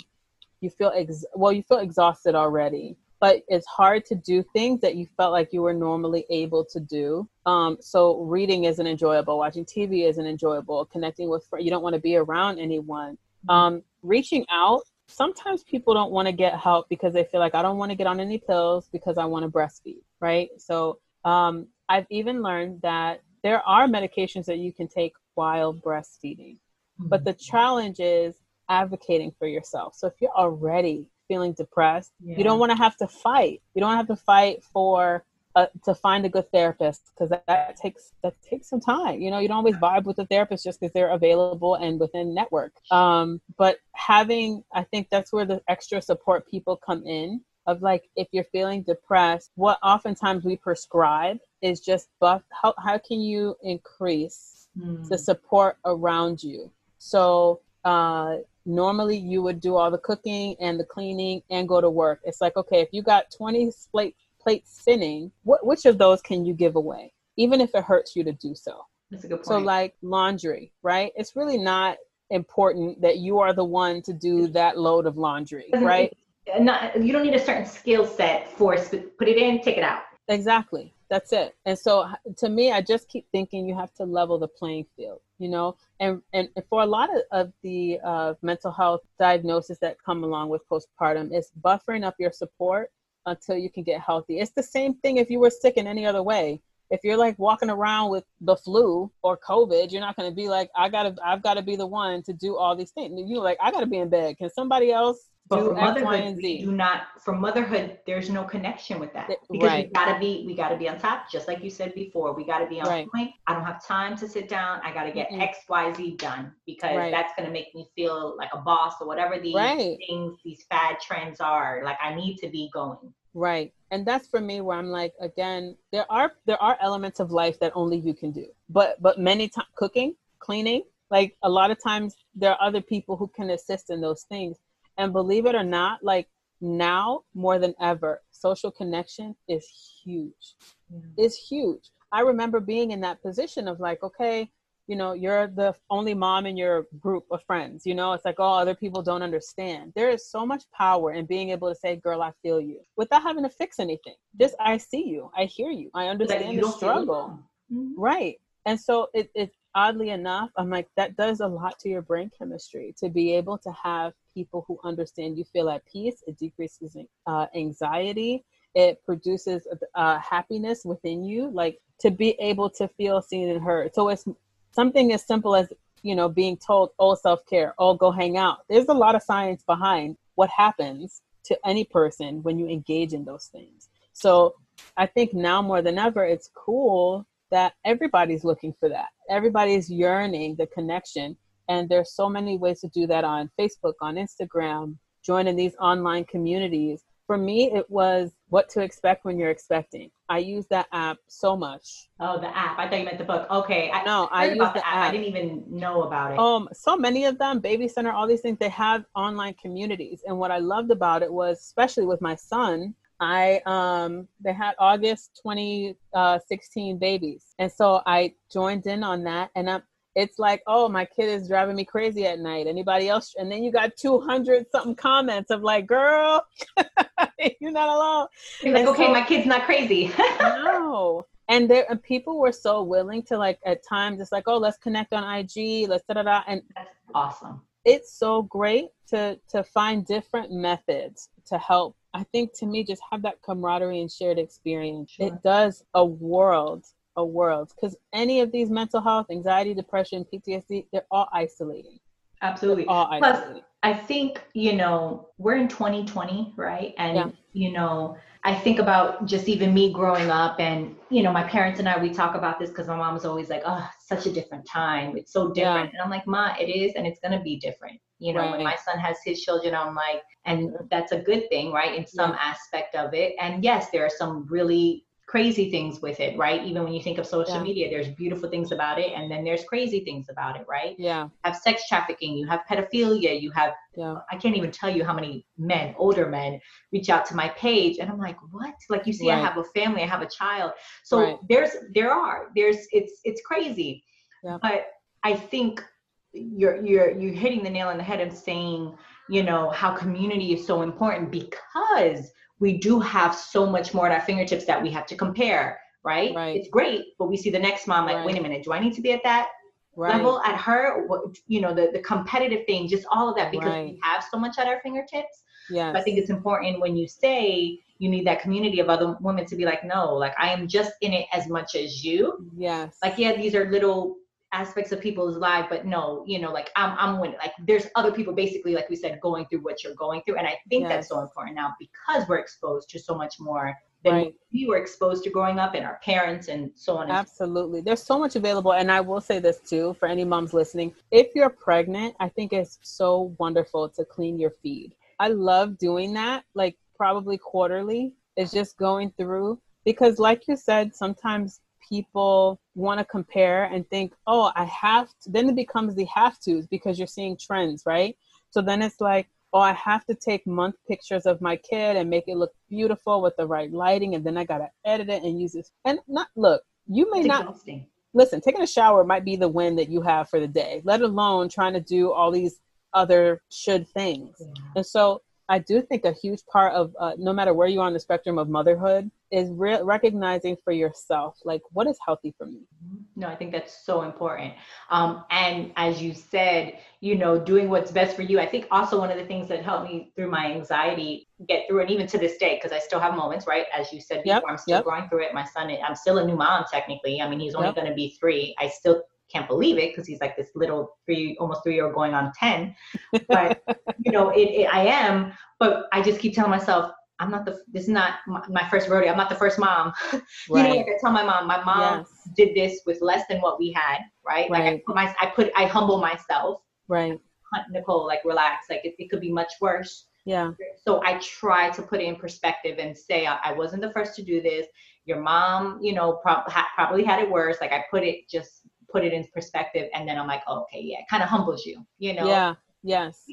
You feel ex- well, you feel exhausted already, but it's hard to do things that you felt like you were normally able to do. Um, so reading isn't enjoyable, watching TV isn't enjoyable, connecting with friends, you don't want to be around anyone. Mm-hmm. Um, reaching out sometimes people don't want to get help because they feel like I don't want to get on any pills because I want to breastfeed, right? So um, I've even learned that there are medications that you can take while breastfeeding, mm-hmm. but the challenge is advocating for yourself. So if you're already feeling depressed, yeah. you don't want to have to fight. You don't have to fight for uh, to find a good therapist because that, that, takes that takes some time. You know, you don't always vibe with the therapist just because they're available and within network. Um, but having, I think that's where the extra support people come in. Of like, if you're feeling depressed, what oftentimes we prescribe is just buff. How how can you increase mm. the support around you? So uh, normally you would do all the cooking and the cleaning and go to work. It's like, okay, if you got 20 plate plate spinning, what which of those can you give away, even if it hurts you to do so?
That's a good point.
So, like laundry, right? It's really not important that you are the one to do that load of laundry, right?
Not, you don't need a certain skill set for put it in, take it out.
Exactly. That's it. And so to me, I just keep thinking you have to level the playing field, you know, and, and for a lot of, of the uh, mental health diagnoses that come along with postpartum is buffering up your support until you can get healthy. It's the same thing if you were sick in any other way. If you're like walking around with the flu or COVID, you're not going to be like, I gotta, I've got to be the one to do all these things. You're like, I got to be in bed. Can somebody else but do X, Y, and Z?
Do not for motherhood. There's no connection with that because right. we gotta be, we gotta be on top. Just like you said before, we gotta be on right. point. I don't have time to sit down. I gotta get mm-hmm. X, Y, Z done because right. that's gonna make me feel like a boss or whatever these things, these fad trends are. Like I need to be going.
Right. And that's for me where I'm like, again, there are there are elements of life that only you can do. But but many times cooking, cleaning, like a lot of times there are other people who can assist in those things. And believe it or not, like now more than ever, social connection is huge. Yeah. It's huge. I remember being in that position of like, okay, you know you're the only mom in your group of friends you know? It's like oh other people don't understand. There is so much power in being able to say girl i feel you without having to fix anything. Just i see you. I hear you. I understand you the struggle. Mm-hmm. right. And so it, it oddly enough i'm like that does a lot to your brain chemistry to be able to have people who understand you feel at peace. It decreases uh, anxiety. It produces uh, happiness within you like to be able to feel seen and heard. So it's something as simple as you know being told oh self-care. Oh go hang out. There's a lot of science behind what happens to any person when you engage in those things. So i think now more than ever it's cool that everybody's looking for that. Everybody's yearning the connection and there's so many ways to do that on facebook on instagram joining these online communities for me, it was what to expect when you're expecting. I use that app so much.
Oh, the app. I thought you meant the book. Okay.
I, no, I, use the app. app.
I didn't even know about it.
Um, so many of them, Baby Center, all these things, they have online communities. And what I loved about it was, especially with my son, I um they had August 2016 uh, babies, and so I joined in on that, and I'm it's like, oh, my kid is driving me crazy at night. Anybody else? And then you got 200 something comments of like, girl, you're not alone.
You're like, and okay, so, my kid's not crazy.
no. And there and people were so willing to like at times it's like, oh, let's connect on IG, let's da da da. And
that's awesome.
It's so great to to find different methods to help. I think to me, just have that camaraderie and shared experience. Sure. It does a world a world because any of these mental health, anxiety, depression, PTSD, they're all isolating.
Absolutely.
They're all isolating.
Plus, I think, you know, we're in 2020, right? And, yeah. you know, I think about just even me growing up and, you know, my parents and I, we talk about this because my mom was always like, oh, such a different time. It's so different. Yeah. And I'm like, Ma, it is, and it's going to be different. You know, right. when my son has his children, I'm like, and that's a good thing, right? In some yeah. aspect of it. And yes, there are some really crazy things with it, right? Even when you think of social yeah. media, there's beautiful things about it, and then there's crazy things about it, right?
Yeah.
You have sex trafficking, you have pedophilia, you have yeah. I can't even tell you how many men, older men, reach out to my page, and I'm like, what? Like you see, right. I have a family, I have a child, so right. there's there are there's it's it's crazy, yeah. but I think you're you're you're hitting the nail on the head of saying you know how community is so important because we do have so much more at our fingertips that we have to compare, right? right. It's great, but we see the next mom like, right. wait a minute, do I need to be at that right. level at her? What, you know, the, the competitive thing, just all of that because we have so much at our fingertips.
Yeah.
I think it's important when you say you need that community of other women to be like, no, like I am just in it as much as you.
Yes.
Like, yeah, these are little aspects of people's life but no you know like i'm i'm winning like there's other people basically like we said going through what you're going through and i think yes. that's so important now because we're exposed to so much more than right. we were exposed to growing up and our parents and so on
absolutely there's so much available and i will say this too for any moms listening if you're pregnant i think it's so wonderful to clean your feed i love doing that like probably quarterly is just going through because like you said sometimes people want to compare and think, oh, I have to. Then it becomes the have tos because you're seeing trends, right? So then it's like, oh, I have to take month pictures of my kid and make it look beautiful with the right lighting, and then I gotta edit it and use this. And not look, you may
it's
not
exhausting.
listen. Taking a shower might be the win that you have for the day, let alone trying to do all these other should things. Yeah. And so I do think a huge part of uh, no matter where you are on the spectrum of motherhood is re- recognizing for yourself like what is healthy for me.
No, I think that's so important. Um, and as you said, you know, doing what's best for you. I think also one of the things that helped me through my anxiety get through, and even to this day, because I still have moments, right? As you said before, yep, I'm still yep. going through it. My son, I'm still a new mom technically. I mean, he's only yep. going to be three. I still can't believe it because he's like this little three, almost three year old going on 10. But, you know, it, it, I am, but I just keep telling myself, I'm not the, this is not my, my first rodeo. I'm not the first mom. Right. you know, like I tell my mom, my mom yes. did this with less than what we had, right? right. Like I put my, I put, I humble myself.
Right.
Nicole, like relax, like it, it could be much worse.
Yeah.
So I try to put it in perspective and say, I, I wasn't the first to do this. Your mom, you know, prob- ha- probably had it worse. Like I put it just put it in perspective and then i'm like oh, okay yeah it kind of humbles you you know?
Yeah yes.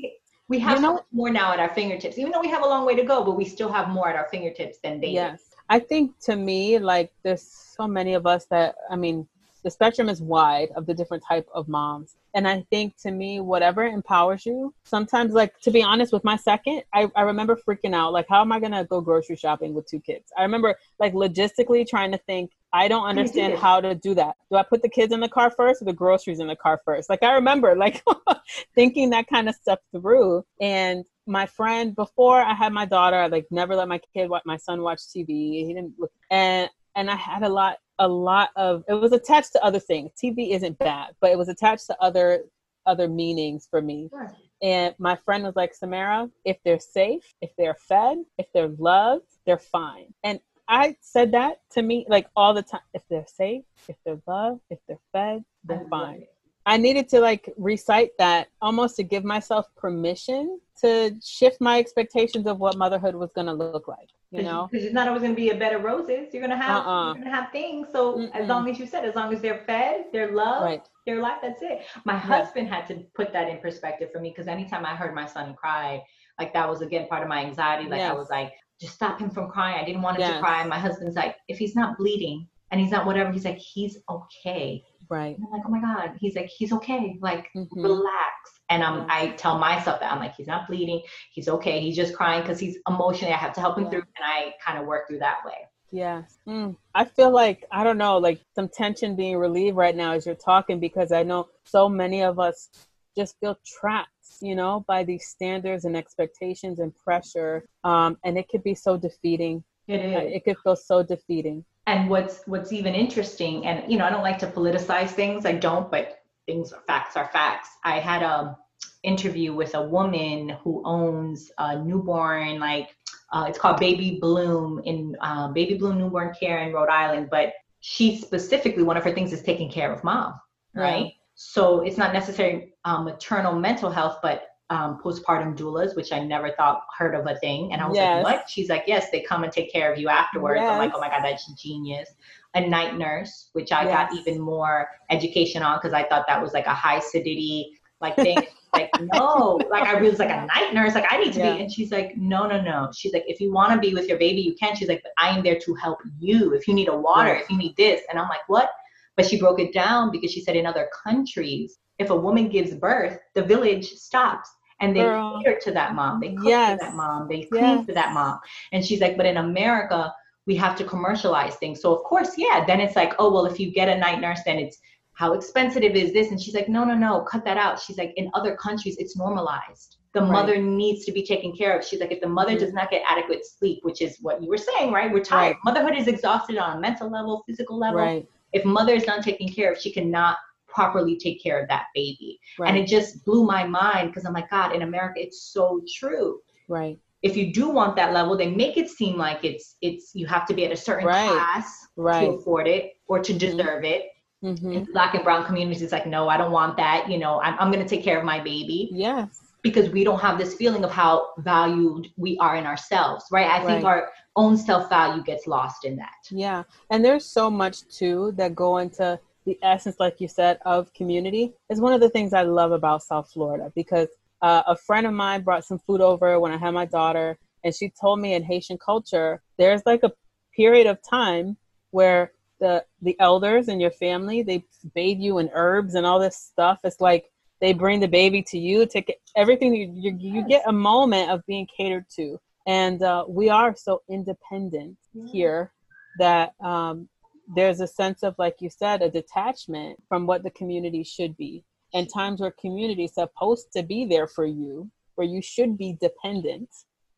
We have you know, more now at our fingertips even though we have a long way to go but we still have more at our fingertips than they
yes. I think to me like there's so many of us that i mean the spectrum is wide of the different type of moms and i think to me whatever empowers you sometimes like to be honest with my second i, I remember freaking out like how am i to go grocery shopping with two kids? I remember like logistically trying to think i don't oh, understand how to do that do i put the kids in the car first or the groceries in the car first like i remember like thinking that kind of stuff through and my friend before I had my daughter, I like never let my kid watch my son watch TV. He didn't look and and I had a lot a lot of it was attached to other things. TV isn't bad, but it was attached to other other meanings for me. Sure. And my friend was like, Samara, if they're safe, if they're fed, if they're loved, they're fine. And I said that to me like all the time. If they're safe, if they're loved, if they're fed, they're I fine. I needed to like recite that almost to give myself permission to shift my expectations of what motherhood was going to look like. You know,
because it's not always going to be a bed of roses. You're going to have uh-uh. you're going to have things. So Mm-mm. as long as you said, as long as they're fed, they're loved, right. they're life. That's it. My husband had to put that in perspective for me because anytime I heard my son cry, like that was again part of my anxiety. Like yes. I was like, just stop him from crying. I didn't want him yes. to cry. And my husband's like, if he's not bleeding and he's not whatever, he's like, he's okay.
Right.
And I'm like, oh my God. He's like, he's okay. Like, mm-hmm. relax. And I'm, I tell myself that I'm like, he's not bleeding. He's okay. He's just crying because he's emotionally, I have to help him yeah. through. And I kind of work through that way.
Yes. Mm. I feel like, I don't know, like some tension being relieved right now as you're talking because I know so many of us just feel trapped, you know, by these standards and expectations and pressure. Um, and it could be so defeating.
It is.
It could feel so defeating
and what's what's even interesting and you know i don't like to politicize things i don't but things are facts are facts i had a interview with a woman who owns a newborn like uh, it's called baby bloom in uh, baby bloom newborn care in rhode island but she specifically one of her things is taking care of mom right so it's not necessarily um, maternal mental health but um, postpartum doulas, which I never thought heard of a thing. And I was yes. like, what? She's like, yes, they come and take care of you afterwards. Yes. I'm like, oh my God, that's genius. A night nurse, which I yes. got even more education on because I thought that was like a high sedity like thing. like, no, like I was like a night nurse, like I need to yeah. be. And she's like, no, no, no. She's like, if you want to be with your baby, you can. She's like, but I am there to help you. If you need a water, if you need this. And I'm like, what? But she broke it down because she said in other countries, if a woman gives birth, the village stops and they Girl. cater to that mom. They cook yes. for that mom. They clean yes. for that mom. And she's like, but in America, we have to commercialize things. So of course, yeah, then it's like, oh well, if you get a night nurse, then it's how expensive is this? And she's like, no, no, no, cut that out. She's like, in other countries, it's normalized. The right. mother needs to be taken care of. She's like, if the mother does not get adequate sleep, which is what you were saying, right? We're tired. Right. Motherhood is exhausted on a mental level, physical level. Right. If mother is not taken care of, she cannot properly take care of that baby. Right. And it just blew my mind because I'm like, God, in America, it's so true.
Right.
If you do want that level, they make it seem like it's it's you have to be at a certain right. class right. to afford it or to mm-hmm. deserve mm-hmm. it. Mm-hmm. Black and brown communities, it's like, no, I don't want that. You know, I'm, I'm going to take care of my baby.
Yes.
Because we don't have this feeling of how valued we are in ourselves, right? I right. think our own self value gets lost in that.
Yeah. And there's so much too that go into the essence, like you said, of community is one of the things I love about South Florida because uh, a friend of mine brought some food over when I had my daughter, and she told me in Haitian culture, there's like a period of time where the the elders in your family they bathe you in herbs and all this stuff. It's like they bring the baby to you, take everything. You, you, you get a moment of being catered to, and uh, we are so independent here that um, there's a sense of like you said a detachment from what the community should be. And times where community is supposed to be there for you where you should be dependent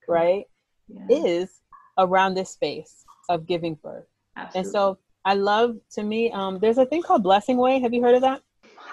right yeah. is around this space of giving birth. Absolutely. and so i love to me um, there's a thing called blessing way. Have you heard of that?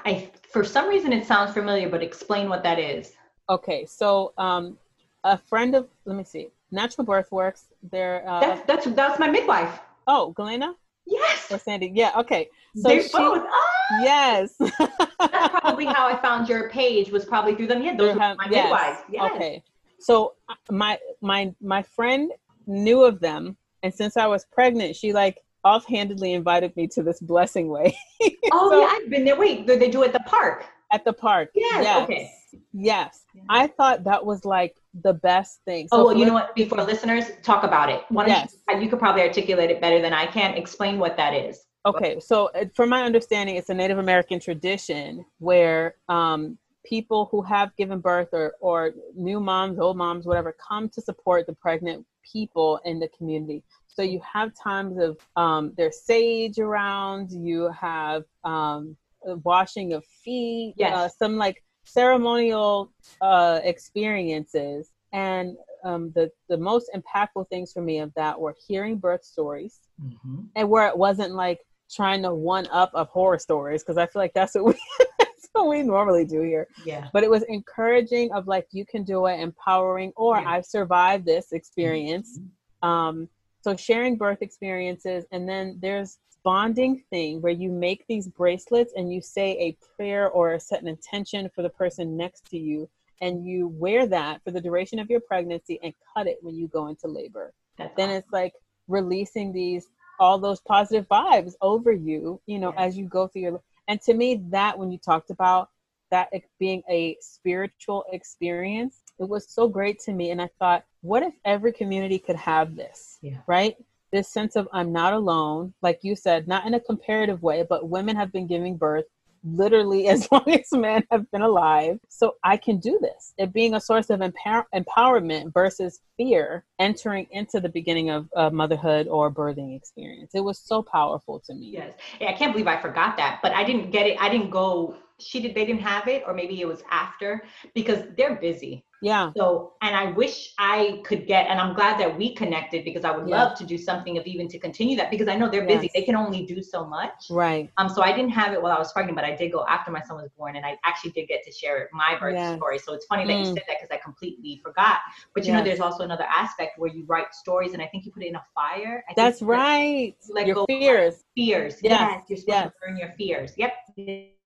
I for some reason it sounds familiar but explain what that is.
Okay so um, a friend of let me see natural birth works there
uh, that's that's that's my midwife.
Oh galena
Yes.
Or Sandy. Yeah. Okay.
So They're she, both.
Ah! Yes.
That's probably how I found your page. Was probably through them. Yeah. Those were my yes. midwives. Yes.
Okay. So uh, my my my friend knew of them, and since I was pregnant, she like offhandedly invited me to this blessing way.
oh so, yeah, I've been there. Wait, did they do it at the park?
At the park.
Yes. yes. Okay.
Yes. I thought that was like the best thing.
So oh, well, you know what? Before listeners, talk about it. One yes. You, you could probably articulate it better than I can. Explain what that is.
Okay, so uh, from my understanding, it's a Native American tradition where um, people who have given birth or, or new moms, old moms, whatever, come to support the pregnant people in the community. So you have times of um, there's sage around, you have um, washing of feet,
yes.
uh, some like ceremonial uh, experiences. And um, the, the most impactful things for me of that were hearing birth stories mm-hmm. and where it wasn't like trying to one up of horror stories, because I feel like that's what we. that's what we normally do here.
Yeah.
But it was encouraging of like you can do it, empowering, or yeah. I've survived this experience. Mm-hmm. Um, so sharing birth experiences, and then there's bonding thing where you make these bracelets and you say a prayer or set an intention for the person next to you and you wear that for the duration of your pregnancy and cut it when you go into labor. That's then awesome. it's like releasing these all those positive vibes over you, you know, as you go through your and to me that when you talked about that being a spiritual experience, it was so great to me and I thought, what if every community could have this? Yeah. Right? This sense of I'm not alone, like you said, not in a comparative way, but women have been giving birth literally as long as men have been alive. So I can do this. It being a source of empower- empowerment versus fear entering into the beginning of motherhood or birthing experience. It was so powerful to me.
Yes. Yeah, I can't believe I forgot that, but I didn't get it. I didn't go she did they didn't have it or maybe it was after because they're busy
yeah
so and i wish i could get and i'm glad that we connected because i would yeah. love to do something of even to continue that because i know they're busy yes. they can only do so much
right
um so i didn't have it while i was pregnant but i did go after my son was born and i actually did get to share my birth yes. story so it's funny that mm. you said that because i completely forgot but you yes. know there's also another aspect where you write stories and i think you put it in a fire
that's right
like
your fears
fears yes, yes. you're supposed to burn your fears yep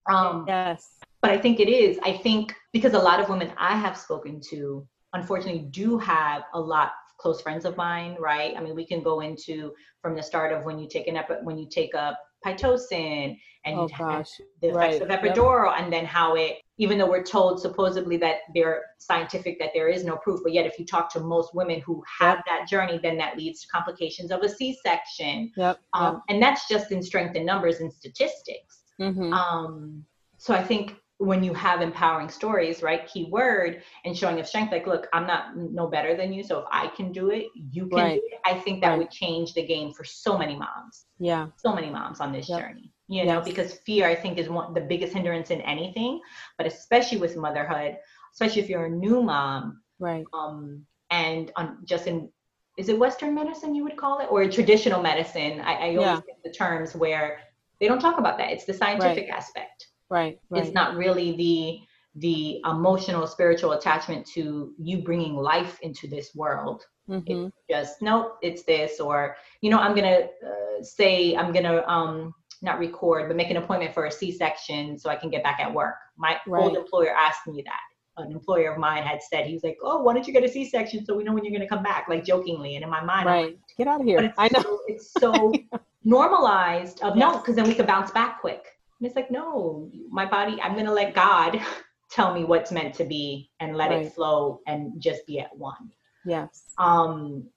um, yes.
But I think it is. I think because a lot of women I have spoken to, unfortunately, do have a lot close friends of mine, right? I mean, we can go into from the start of when you take an ep- when you take a pitocin and oh, the effects right. of epidural, yep. and then how it, even though we're told supposedly that they're scientific, that there is no proof, but yet if you talk to most women who have yep. that journey, then that leads to complications of a C-section.
Yep.
Um. And that's just in strength and numbers and statistics. Mm-hmm. Um, so I think when you have empowering stories, right? Key word and showing of strength, like, look, I'm not no better than you. So if I can do it, you can right. do it. I think that right. would change the game for so many moms.
Yeah.
So many moms on this yep. journey. You yes. know, because fear I think is one the biggest hindrance in anything, but especially with motherhood, especially if you're a new mom.
Right.
Um and on just in is it Western medicine you would call it? Or traditional medicine? I, I always yeah. think the terms where they don't talk about that. It's the scientific
right.
aspect.
Right, right.
It's not really the the emotional spiritual attachment to you bringing life into this world. Mm-hmm. It's just nope, it's this or you know I'm gonna uh, say I'm gonna um not record but make an appointment for a C-section so I can get back at work. My right. old employer asked me that an employer of mine had said he was like, "Oh, why don't you get a C-section so we know when you're going to come back?" Like jokingly, and in my mind,
right, like, get out of here. I know
so, it's so normalized of yes. no, because then we could bounce back quick. And it's like, no, my body, I'm going to let God tell me what's meant to be and let right. it flow and just be at one.
Yes.
Um.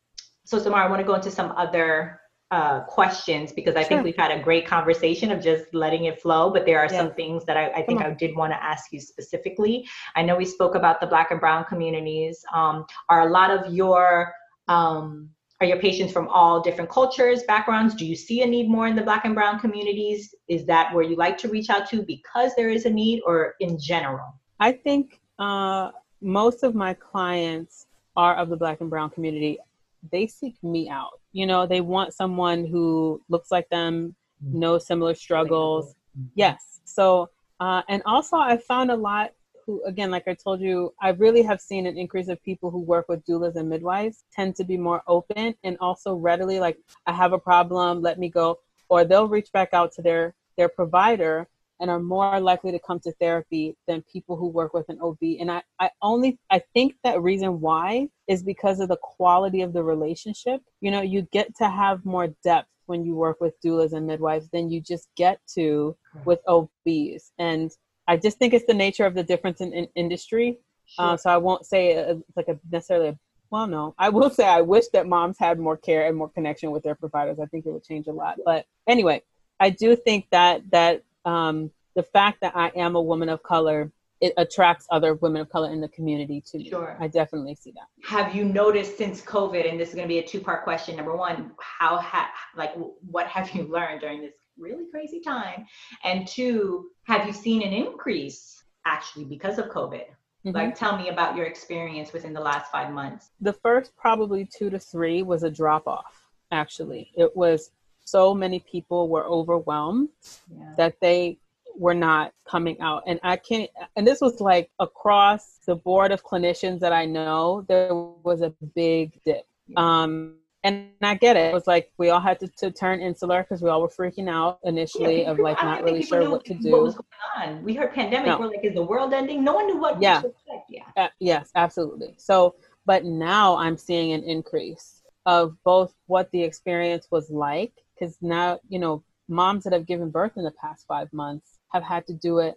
So Samara, I want to go into some other uh, questions because I sure. think we've had a great conversation of just letting it flow. But there are yeah. some things that I, I think I did want to ask you specifically. I know we spoke about the Black and Brown communities. Um, are a lot of your um, are your patients from all different cultures, backgrounds? Do you see a need more in the Black and Brown communities? Is that where you like to reach out to because there is a need, or in general?
I think uh, most of my clients are of the Black and Brown community. They seek me out you know they want someone who looks like them mm-hmm. knows similar struggles mm-hmm. yes so uh, and also i found a lot who again like i told you i really have seen an increase of people who work with doulas and midwives tend to be more open and also readily like i have a problem let me go or they'll reach back out to their their provider and are more likely to come to therapy than people who work with an OB. And I, I only I think that reason why is because of the quality of the relationship. You know, you get to have more depth when you work with doulas and midwives than you just get to with OBs. And I just think it's the nature of the difference in, in industry. Uh, sure. So I won't say it's like a necessarily a well, no, I will say I wish that moms had more care and more connection with their providers. I think it would change a lot. But anyway, I do think that that um, the fact that I am a woman of color it attracts other women of color in the community to me.
Sure.
I definitely see that.
Have you noticed since COVID, and this is going to be a two part question. Number one, how ha- like what have you learned during this really crazy time? And two, have you seen an increase actually because of COVID? Mm-hmm. Like, tell me about your experience within the last five months.
The first probably two to three was a drop off, actually. It was so many people were overwhelmed yeah. that they were not coming out. And I can't, and this was like across the board of clinicians that I know, there was a big dip. Um, and I get it. It was like we all had to, to turn insular because we all were freaking out initially yeah, of like not really sure what to do. What was
going on? We heard pandemic. No. We're like, is the world ending? No one knew what.
Yeah. Yeah. Uh, yes, absolutely. So, but now I'm seeing an increase of both what the experience was like because now you know moms that have given birth in the past five months have had to do it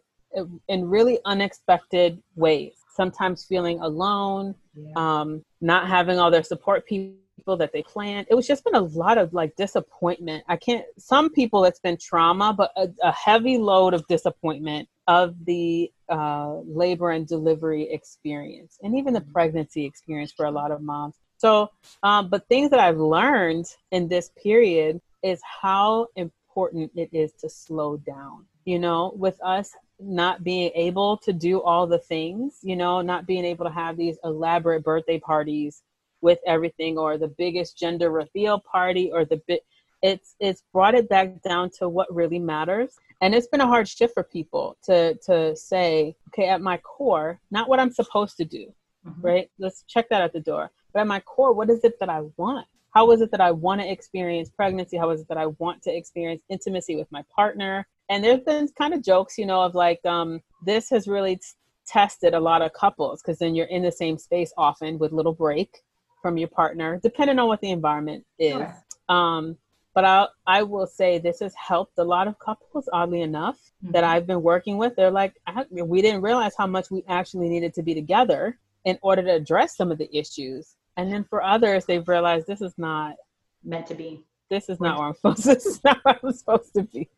in really unexpected ways. Sometimes feeling alone, yeah. um, not having all their support people that they planned. It was just been a lot of like disappointment. I can't, some people it's been trauma, but a, a heavy load of disappointment of the uh, labor and delivery experience and even the mm-hmm. pregnancy experience for a lot of moms. So, um, but things that I've learned in this period is how important it is to slow down. You know, with us not being able to do all the things, you know, not being able to have these elaborate birthday parties with everything or the biggest gender reveal party or the bit it's it's brought it back down to what really matters. And it's been a hard shift for people to to say okay at my core not what i'm supposed to do mm-hmm. right? Let's check that at the door. But at my core what is it that i want? How is it that i want to experience pregnancy? How is it that i want to experience intimacy with my partner? And there's been kind of jokes you know of like um this has really t- tested a lot of couples because then you're in the same space often with little break from your partner, depending on what the environment is. Sure. Um, but I, I will say this has helped a lot of couples, oddly enough, mm-hmm. that I've been working with. They're like, we didn't realize how much we actually needed to be together in order to address some of the issues. And then for others, they've realized this is not
meant to be.
This is not where I'm supposed. To, this is not where I'm supposed to be,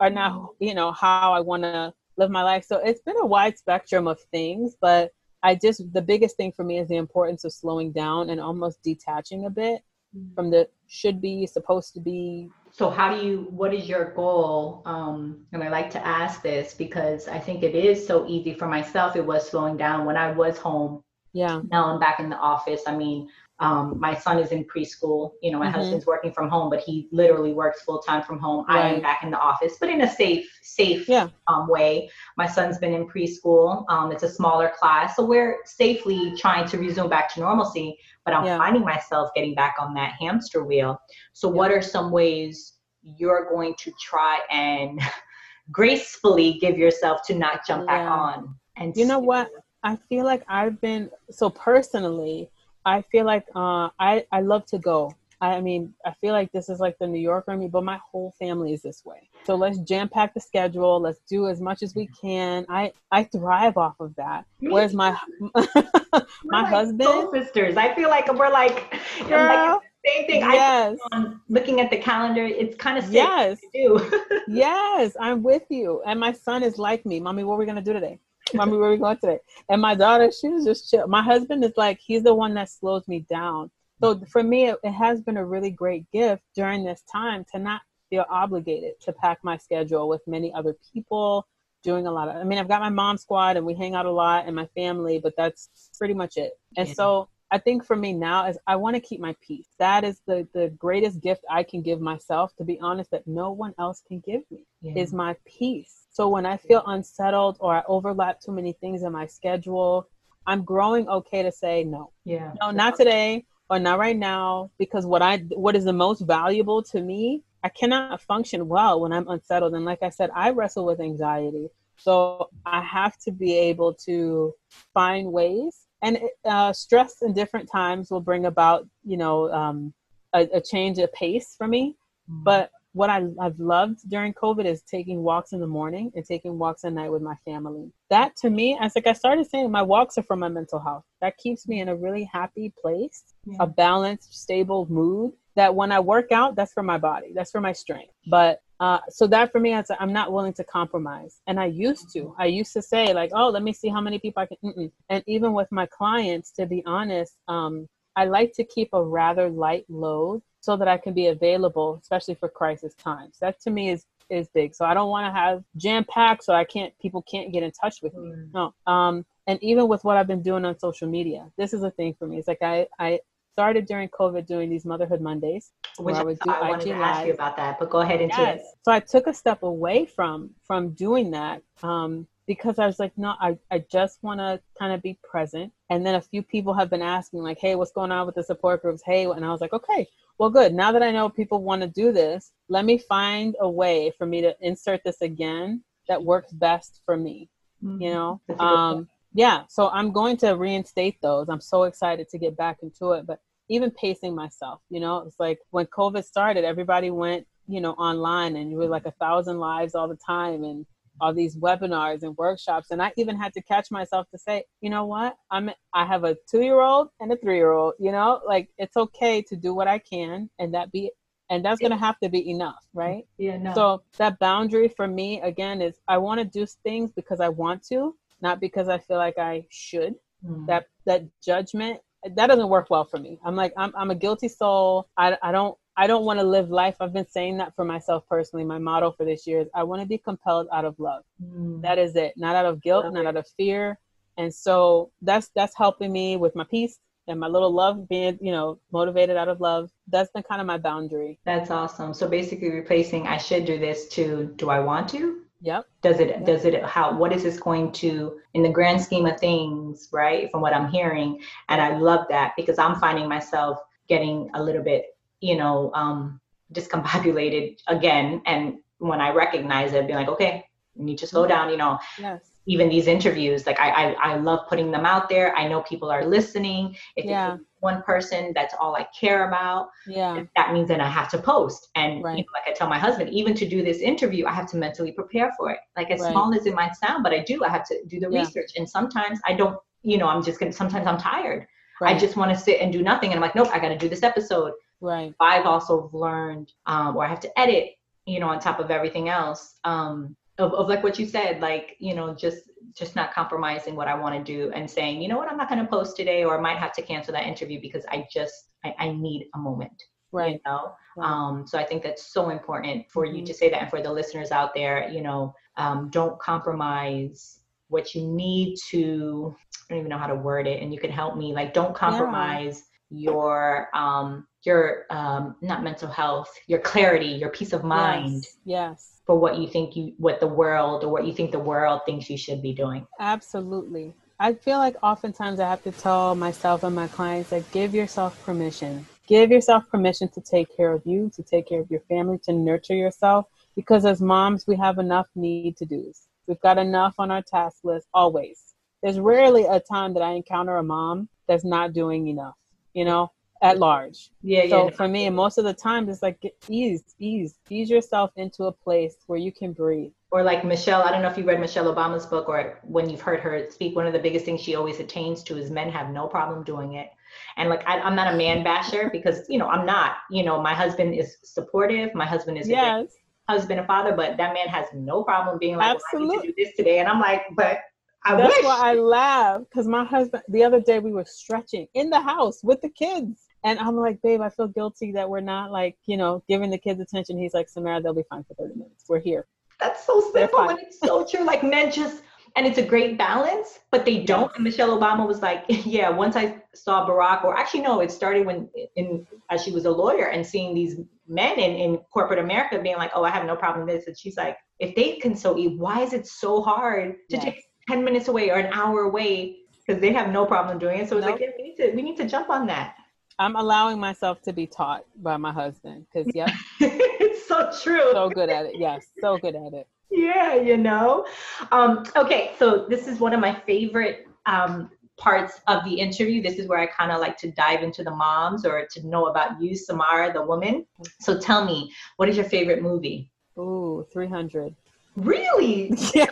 or now you know how I want to live my life. So it's been a wide spectrum of things, but I just the biggest thing for me is the importance of slowing down and almost detaching a bit mm-hmm. from the should be supposed to be.
So how do you what is your goal? Um, and i like to ask this because i think it is so easy for myself. It was slowing down. When i was home
yeah.
now i'm back in the office. I mean um, my son is in preschool. You know, my mm-hmm. husband's working from home, but he literally works full time from home. Right. I am back in the office, but in a safe, safe
yeah.
um, way. My son's been in preschool. Um, it's a smaller class, so we're safely trying to resume back to normalcy. But I'm yeah. finding myself getting back on that hamster wheel. So, yeah. what are some ways you're going to try and gracefully give yourself to not jump back on?
And you know what? I feel like I've been so personally I feel like uh, I I love to go. I mean, I feel like this is like the New Yorker me, but my whole family is this way. So let's jam pack the schedule. Let's do as much as we can. I I thrive off of that. Whereas my my husband,
soul sisters. I feel like we're like, Girl, like same thing. Yes. I looking at the calendar, it's kind of
yes. Do yes, I'm with you. And my son is like me. Mommy, what are we gonna do today? Mommy, where are we going today? And my daughter, she was just chill. My husband is like, he's the one that slows me down. So for me, it, it has been a really great gift during this time to not feel obligated to pack my schedule with many other people doing a lot of i mean i've got my mom squad and we hang out a lot and my family but that's pretty much it and yeah. so i think for me now is i want to keep my peace that is the the greatest gift i can give myself to be honest that no one else can give me yeah. is my peace so when I feel unsettled or I overlap too many things in my schedule, I'm growing okay to say no.
Yeah.
No, not today or not right now because what I what is the most valuable to me, I cannot function well when I'm unsettled and like I said, I wrestle with anxiety. So I have to be able to find ways and uh, stress in different times will bring about, you know, um, a, a change of pace for me. Mm-hmm. But what I, I've loved during COVID is taking walks in the morning and taking walks at night with my family. That to me, as like I started saying, my walks are for my mental health. That keeps me in a really happy place, yeah. a balanced, stable mood. That when I work out, that's for my body, that's for my strength. But uh, so that for me, I I'm not willing to compromise. And I used to. I used to say like, oh, let me see how many people I can. Mm-mm. And even with my clients, to be honest, um, I like to keep a rather light load so that I can be available, especially for crisis times. That to me is is big. So I don't want to have jam packed so I can't people can't get in touch with me. Mm. No. Um and even with what I've been doing on social media, this is a thing for me. It's like I I started during COVID doing these Motherhood Mondays.
Which I, would do I wanted to ask you about that, but go ahead and yes. it.
So I took a step away from from doing that. Um because I was like, no, I, I just want to kind of be present. And then a few people have been asking, like, hey, what's going on with the support groups? Hey, and I was like, okay, well, good. Now that I know people want to do this, let me find a way for me to insert this again that works best for me. Mm-hmm. You know, um, yeah. So I'm going to reinstate those. I'm so excited to get back into it, but even pacing myself, you know, it's like when COVID started, everybody went, you know, online and you were like a thousand lives all the time and all these webinars and workshops and i even had to catch myself to say you know what i'm i have a two year old and a three year old you know like it's okay to do what i can and that be and that's going to have to be enough right
yeah no.
so that boundary for me again is i want to do things because i want to not because i feel like i should mm. that that judgment that doesn't work well for me i'm like i'm, I'm a guilty soul I, I don't I don't want to live life. I've been saying that for myself personally. My motto for this year is I want to be compelled out of love. Mm. That is it. Not out of guilt, not out of fear. And so that's that's helping me with my peace and my little love being, you know, motivated out of love. That's been kind of my boundary.
That's awesome. So basically replacing I should do this to do I want to?
Yep.
Does it yep. does it how what is this going to in the grand scheme of things, right? From what I'm hearing. And I love that because I'm finding myself getting a little bit you know, um, discombobulated again. And when I recognize it, be like, okay, you need to slow down, you know.
Yes.
Even these interviews, like I, I, I love putting them out there. I know people are listening. If yeah. it's one person, that's all I care about.
Yeah.
That means then I have to post. And right. you know, like I tell my husband, even to do this interview, I have to mentally prepare for it. Like as right. small as it might sound, but I do. I have to do the yeah. research. And sometimes I don't, you know, I'm just gonna. Sometimes I'm tired. Right. I just want to sit and do nothing. And I'm like, nope, I got to do this episode.
Right.
I've also learned, um, or I have to edit, you know, on top of everything else. Um, of, of like what you said, like, you know, just just not compromising what I want to do and saying, you know what, I'm not going to post today, or I might have to cancel that interview because I just I, I need a moment.
Right.
You know? Right. Um, so I think that's so important for mm-hmm. you to say that, and for the listeners out there, you know, um, don't compromise what you need to. I don't even know how to word it, and you can help me. Like, don't compromise yeah. Your um your um, not mental health, your clarity, your peace of mind.
Yes. yes.
For what you think you, what the world or what you think the world thinks you should be doing.
Absolutely. I feel like oftentimes I have to tell myself and my clients that give yourself permission. Give yourself permission to take care of you, to take care of your family, to nurture yourself. Because as moms, we have enough need to do. We've got enough on our task list always. There's rarely a time that I encounter a mom that's not doing enough. You know, at large.
Yeah.
So
yeah,
for me, most of the time, it's like ease, ease, ease yourself into a place where you can breathe.
Or like Michelle, I don't know if you read Michelle Obama's book or when you've heard her speak. One of the biggest things she always attains to is men have no problem doing it. And like I, am not a man basher because you know I'm not. You know, my husband is supportive. My husband is
yes.
husband and father, but that man has no problem being like, well, I need to do this today. And I'm like, but I
That's
wish.
why I laugh because my husband the other day we were stretching in the house with the kids and I'm like, babe, I feel guilty that we're not like, you know, giving the kids attention. He's like, Samara, they'll be fine for 30 minutes. We're here.
That's so simple, and it's so true. Like men just, and it's a great balance, but they don't. Yes. And Michelle Obama was like, yeah, once I saw Barack, or actually, no, it started when, in as she was a lawyer and seeing these men in, in corporate America being like, oh, I have no problem with this. And she's like, if they can so eat, why is it so hard to yes. take 10 minutes away or an hour away? Because they have no problem doing it. So it's nope. like, yeah, we need to, we need to jump on that.
I'm allowing myself to be taught by my husband because, yep.
it's so true.
So good at it. Yes, so good at it.
Yeah, you know. Um, okay, so this is one of my favorite um, parts of the interview. This is where I kind of like to dive into the moms or to know about you, Samara, the woman. So tell me, what is your favorite movie?
Ooh, 300.
Really?
Yeah.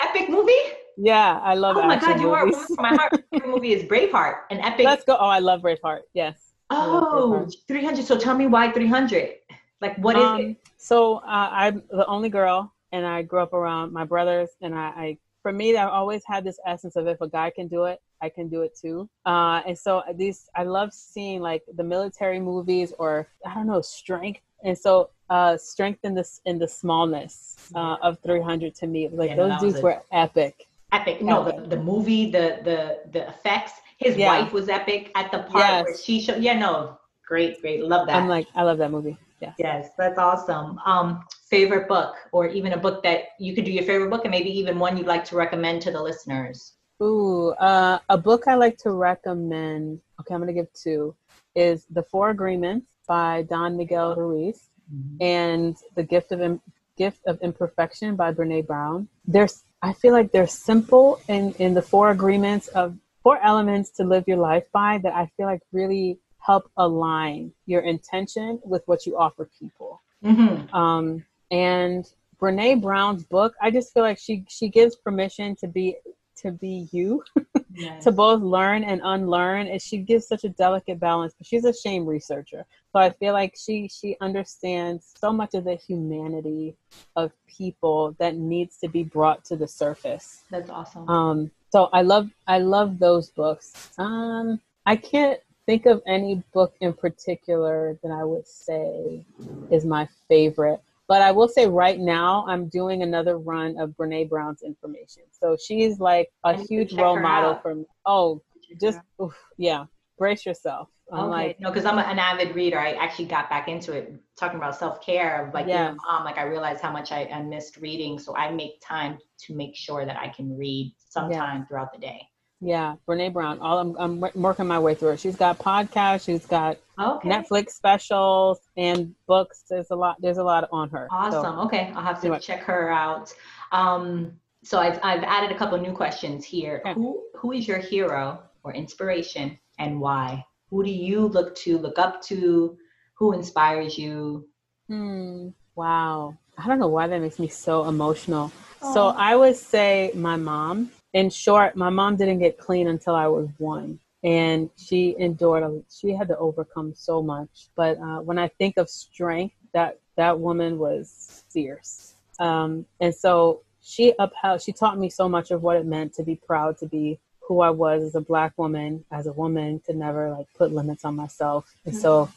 Epic movie?
Yeah, I love. It.
Oh my god,
you
movies. are my heart. movie is Braveheart, an epic.
Let's go. Oh, I love Braveheart. Yes.
Oh, 300. So tell me why 300? Like, what is um, it?
So uh, I'm the only girl, and I grew up around my brothers, and I, I for me, I've always had this essence of if a guy can do it, I can do it too. Uh, and so these, I love seeing like the military movies or I don't know, strength. And so uh, strength in this in the smallness uh, of 300 to me, like yeah, those dudes were epic
epic. No, the, the movie, the the the effects. His yeah. wife was epic at the part yes. where she showed. Yeah, no, great, great, love that.
I'm like, I love that movie. Yeah.
Yes, that's awesome. Um, favorite book, or even a book that you could do your favorite book, and maybe even one you'd like to recommend to the listeners.
Ooh, uh, a book I like to recommend. Okay, I'm gonna give two. Is The Four Agreements by Don Miguel Ruiz, mm-hmm. and The Gift of Im- Gift of Imperfection by Brene Brown. There's, I feel like they're simple in in the four agreements of four elements to live your life by that I feel like really help align your intention with what you offer people. Mm-hmm. Um, and Brene Brown's book, I just feel like she she gives permission to be to be you, yes. to both learn and unlearn. And she gives such a delicate balance. But she's a shame researcher, so I feel like she she understands so much of the humanity of people that needs to be brought to the surface.
That's awesome.
Um, so I love I love those books. Um, I can't think of any book in particular that I would say is my favorite. But I will say right now, I'm doing another run of Brene Brown's information. So she's like a oh, huge role model out. for me. Oh, just, oof, yeah, brace yourself.
I'm okay. Like, no, because I'm an avid reader. I actually got back into it talking about self care. Like, yeah. mom, like I realized how much I, I, missed reading. So I make time to make sure that I can read sometime yeah. throughout the day.
Yeah, Brene Brown. All I'm, I'm working my way through it. She's got podcasts. She's got okay. Netflix specials and books. There's a lot. There's a lot on her.
Awesome. So, okay, I'll have to check her out. Um, so I've I've added a couple new questions here. Okay. Who who is your hero or inspiration and why? Who do you look to, look up to? Who inspires you?
Hmm. Wow. I don't know why that makes me so emotional. So I would say my mom in short, my mom didn't get clean until I was one. And she endured, a, she had to overcome so much. But uh, when I think of strength, that, that woman was fierce. Um, and so she upheld, she taught me so much of what it meant to be proud to be who I was as a black woman, as a woman, to never like put limits on myself. And so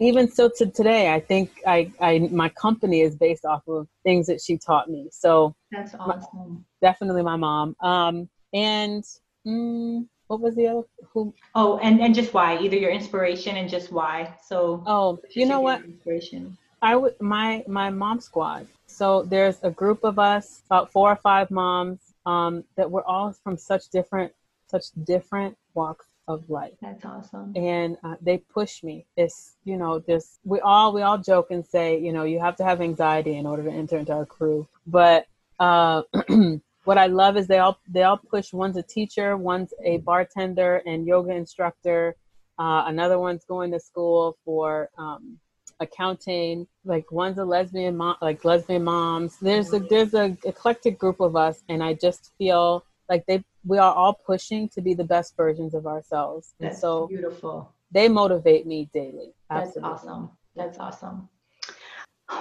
even so to today, I think I, I my company is based off of things that she taught me. So
that's awesome. My,
definitely my mom. Um, and mm, what was the other who?
Oh, and and just why? Either your inspiration and just why. So
oh, you know what? Inspiration. I would my my mom squad. So there's a group of us, about four or five moms, um, that we're all from such different such different walks of life.
That's awesome.
And uh, they push me. It's you know just we all we all joke and say you know you have to have anxiety in order to enter into our crew. But uh, what I love is they all they all push. One's a teacher, one's a bartender and yoga instructor. Uh, another one's going to school for um, accounting. Like one's a lesbian mom, like lesbian moms. There's a there's a eclectic group of us, and I just feel like they we are all pushing to be the best versions of ourselves.
That's and so beautiful.
They motivate me daily.
Absolutely. That's awesome. That's awesome.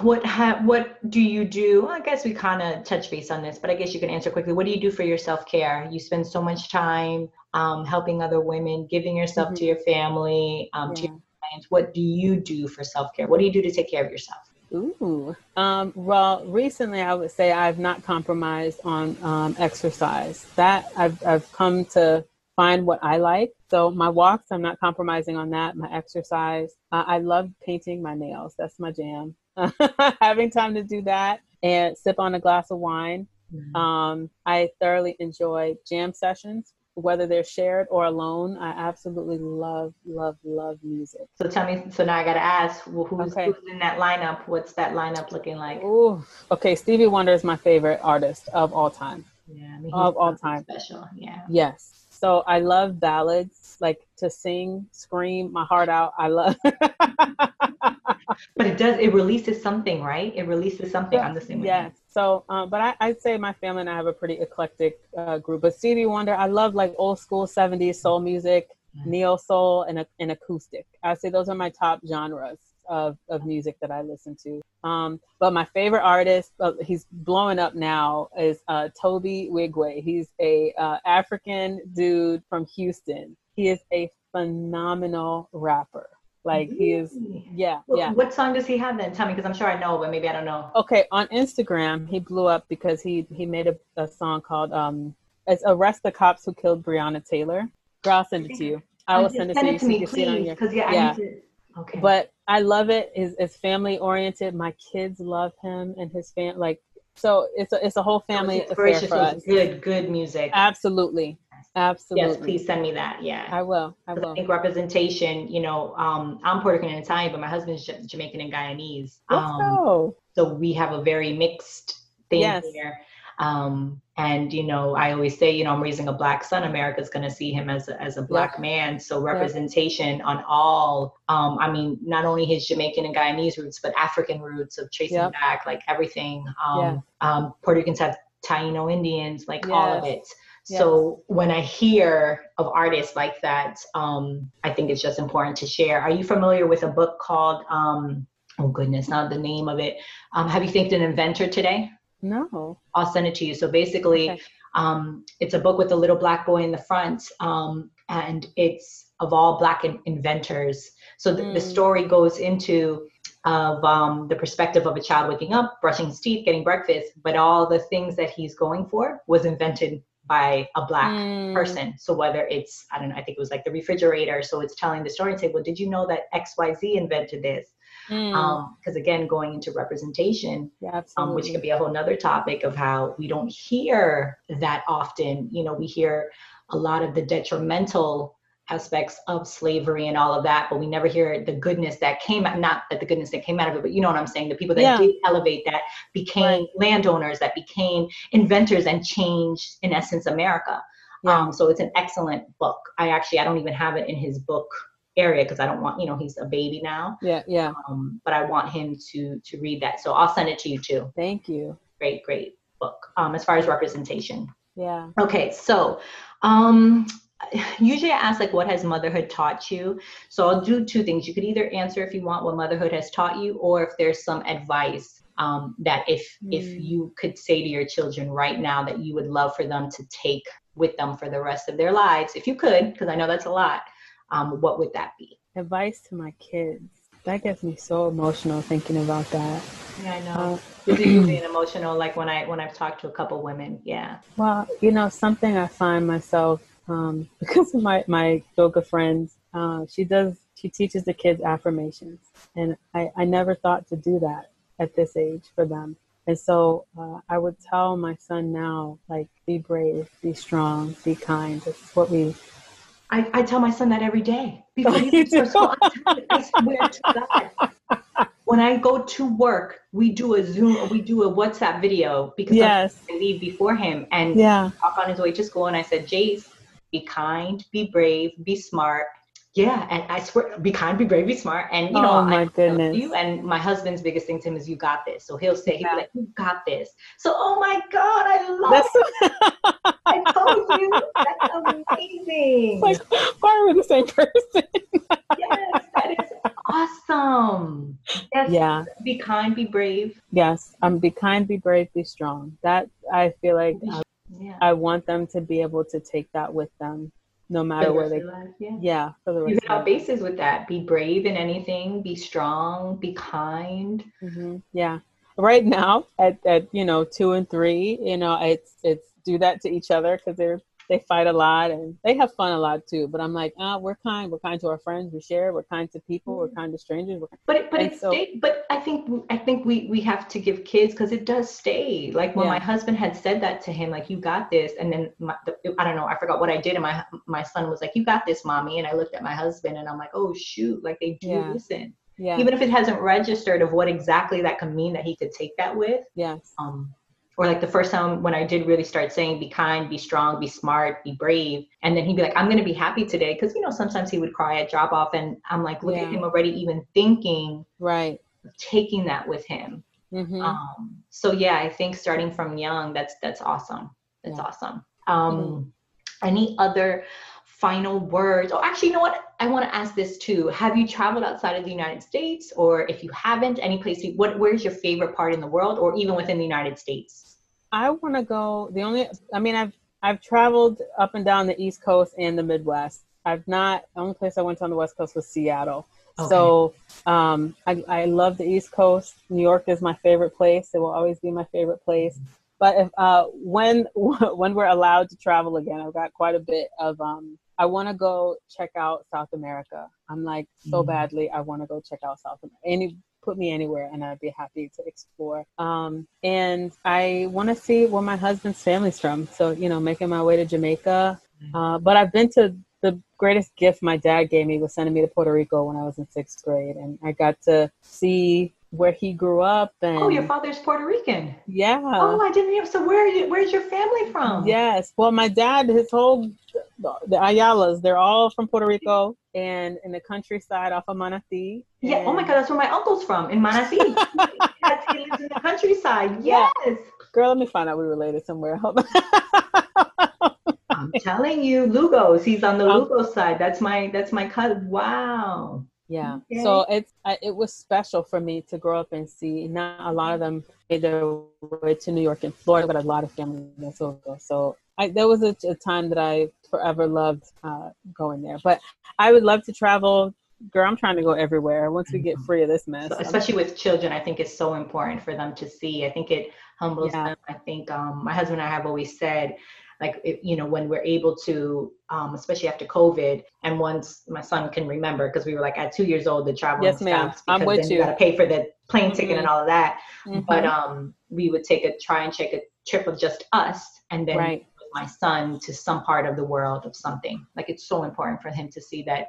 What ha- what do you do? I guess we kind of touch base on this, but I guess you can answer quickly. What do you do for your self care? You spend so much time um, helping other women, giving yourself mm-hmm. to your family, um, yeah. to your clients. What do you do for self care? What do you do to take care of yourself?
Ooh. Um, well, recently I would say I've not compromised on um, exercise. That I've, I've come to find what I like. So my walks, I'm not compromising on that. My exercise, uh, I love painting my nails. That's my jam. Having time to do that and sip on a glass of wine. Mm-hmm. Um, I thoroughly enjoy jam sessions whether they're shared or alone. I absolutely love, love, love music.
So tell me, so now I got to ask, well, who's, okay. who's, in that lineup? What's that lineup looking like?
Ooh, okay. Stevie Wonder is my favorite artist of all time. Yeah, I mean, of all time.
Special, yeah.
Yes. So I love ballads, like to sing, scream my heart out. I love.
but it does. It releases something, right? It releases something. I'm the same way.
Yes. So, um, but I, I'd say my family and I have a pretty eclectic uh, group. But Stevie Wonder, I love like old school 70s soul music, mm-hmm. neo soul, and, and acoustic. I'd say those are my top genres of, of music that I listen to. Um, but my favorite artist, uh, he's blowing up now, is uh, Tobe Nwigwe. He's a uh, African dude from Houston. He is a phenomenal rapper. Like he is, yeah, yeah.
What song does he have then? Tell me, because I'm sure I know, but maybe I don't know.
Okay, on Instagram, he blew up because he he made a, a song called um, it's "Arrest the Cops Who Killed Breonna Taylor." Girl, I'll send it to you. I will send it
to
you.
so you please, because yeah, yeah. To,
okay. But I love it. Is it's family oriented. My kids love him and his fam. Like so, it's a it's a whole family affair for us.
Good, good music.
Absolutely, Absolutely.
Yes, please send me that. Yeah.
I will. I will.
I think representation, you know, um, I'm Puerto Rican and Italian, but my husband's Jamaican and Guyanese. Um, so we have a very mixed thing
Yes.
here. Um, and you know, I always say, you know, I'm raising a black son. America's going to see him as a, as a black man. So representation on all. Um, I mean, not only his Jamaican and Guyanese roots, but African roots of tracing back, like everything. Um,
Yeah.
um, Puerto Ricans have Taino Indians, like all of
Yes.
So when I hear of artists like that, um, I think it's just important to share. Are you familiar with a book called? Um, oh goodness, not the name of it. Um, have you thanked an inventor today?
No.
I'll send it to you. So basically,
Okay.
um, it's a book with a little black boy in the front, um, and it's of all black in- inventors. So the, the
Mm.
story goes into of um, the perspective of a child waking up, brushing his teeth, getting breakfast, but all the things that he's going for was invented by a black
Mm.
person. So whether it's I don't know, I think it was like the refrigerator. So it's telling the story and say, well, did you know that X Y Z invented this?
Mm.
Because again, going into representation,
yeah,
um, which could be a whole nother topic of how we don't hear that often. You know, we hear a lot of the detrimental aspects of slavery and all of that, but we never hear the goodness that came out, not that the goodness that came out of it, but you know what I'm saying? The people that
Yeah.
did elevate that became
Right.
landowners, that became inventors and changed, in essence, America.
Yeah.
Um, so it's an excellent book. I actually, I don't even have it in his book area because I don't want, you know, he's a baby now.
yeah, yeah.
Um, but I want him to to read that. So I'll send it to you too
Thank you.
great, great book um, as far as representation.
Yeah.
Okay, so um, usually I ask like, what has motherhood taught you? So I'll do two things. You could either answer if you want what motherhood has taught you, or if there's some advice um, that if if
Mm.
you could say to your children right now that you would love for them to take with them for the rest of their lives, if you could, because I know that's a lot. Um, what would that be?
Advice to my kids. That gets me so emotional thinking about that.
Yeah, I
Uh,
This is usually an emotional, like when I when I've talked to a couple women. Yeah.
Well, you know, something I find myself um, because of my my yoga friends. Uh, she does. She teaches the kids affirmations, and I I never thought to do that at this age for them. And so uh, I would tell my son now, like, be brave, be strong, be kind. This is what we.
I, I tell my son that every day. Before he leaves for school, I tell him, I swear to God. When I go to work, we do a Zoom, we do a WhatsApp video because
Yes.
I leave before him and
Yeah.
talk on his way to school. And I said, Jace, be kind, be brave, be smart. Yeah, and I swear, be kind, be brave, be smart. And you know,
Oh, my
I
goodness.
you. And my husband's biggest thing to him is, "You got this." So he'll say, he'll
Yeah.
like, "You got this." So, oh my God, I love
That's
it. I told you, that's amazing.
like, why are we the same person?
yes, that is awesome. Yes,
yeah.
be kind, be brave.
Yes. Um. Be kind, be brave, be strong. That I feel like
Yeah.
I want them to be able to take that with them, no matter
the
where they.
life, yeah.
Yeah. For the
You
rest.
hit all bases with that. Be brave in anything. Be strong. Be kind.
hmm Yeah. Right now, at, at you know two and three, you know it's it's do that to each other because they're they fight a lot and they have fun a lot too. But I'm like, ah, we're kind. We're kind to our friends. We share. We're kind to people. We're kind to strangers.
But it, but
And
it
so-
stay, But I think I think we we have to give kids because it does stay. Like when
Yeah.
my husband had said that to him, like you got this, and then my, the, I don't know, I forgot what I did, and my my son was like, "You got this, mommy," and I looked at my husband, and I'm like, "Oh shoot!" Like they do
Yeah.
listen,
yeah.
even if it hasn't registered of what exactly that could mean that he could take that with.
yes.
um, or like the first time when I did really start saying, be kind, be strong, be smart, be brave. And then he'd be like, I'm going to be happy today. Cause you know, sometimes he would cry at drop off and I'm like, look
Yeah.
at him already even thinking
Right.
taking that with him.
hmm
Um, so yeah, I think starting from young, that's, that's awesome. That's
Yeah.
awesome. Um, any other final words? Oh, actually, you know what? I want to ask this too. Have you traveled outside of the United States, or if you haven't, any place? You, what? Where's your favorite part in the world, or even within the United States?
I want to go. The only, I mean, I've I've traveled up and down the East Coast and the Midwest. I've not. The only place I went on the West Coast was Seattle. okay. So um, I, I love the East Coast. New York is my favorite place. It will always be my favorite place. But if, uh, when when we're allowed to travel again, I've got quite a bit of. Um, I want to go check out South America. I'm like so
Mm.
badly. I want to go check out South America. Any put me anywhere, and I'd be happy to explore. Um, and I want to see where my husband's family's from. So you know, making my way to Jamaica. Mm-hmm. Uh, but I've been to the greatest gift my dad gave me was sending me to Puerto Rico when I was in sixth grade, and I got to see where he grew up. And
oh, your father's Puerto Rican.
Yeah.
Oh, I didn't know. So where are you, where's your family from?
Yes. Well, my dad, his whole the Ayalas, they're all from Puerto Rico and in the countryside off of Manatí.
Yeah. Oh my God, that's where my uncle's from in Manatí. yes, he lives in the countryside. Yes. Yeah.
Girl, let me find out we related somewhere.
I'm telling you, Lugos. He's on the um, Lugos side. That's my that's my cousin. Wow.
Yeah. Okay. So it's it was special for me to grow up and see. Not a lot of them made their way to New York and Florida, but a lot of family in Minnesota. So I, there was a, a, time that I forever loved uh, going there. But I would love to travel. Girl, I'm trying to go everywhere once we get mm-hmm. free of this mess.
So, especially with children, I think it's so important for them to see. I think it humbles yeah. them. I think um, my husband and I have always said like you know when we're able to um, especially after covid and once my son can remember because we were like at two years old the travel
yes ma'am i'm with
then
you,
you got to pay for the plane mm-hmm. ticket and all of that mm-hmm. but um we would take a try and take a trip of just us and then right. my son to some part of the world of something like it's so important for him to see that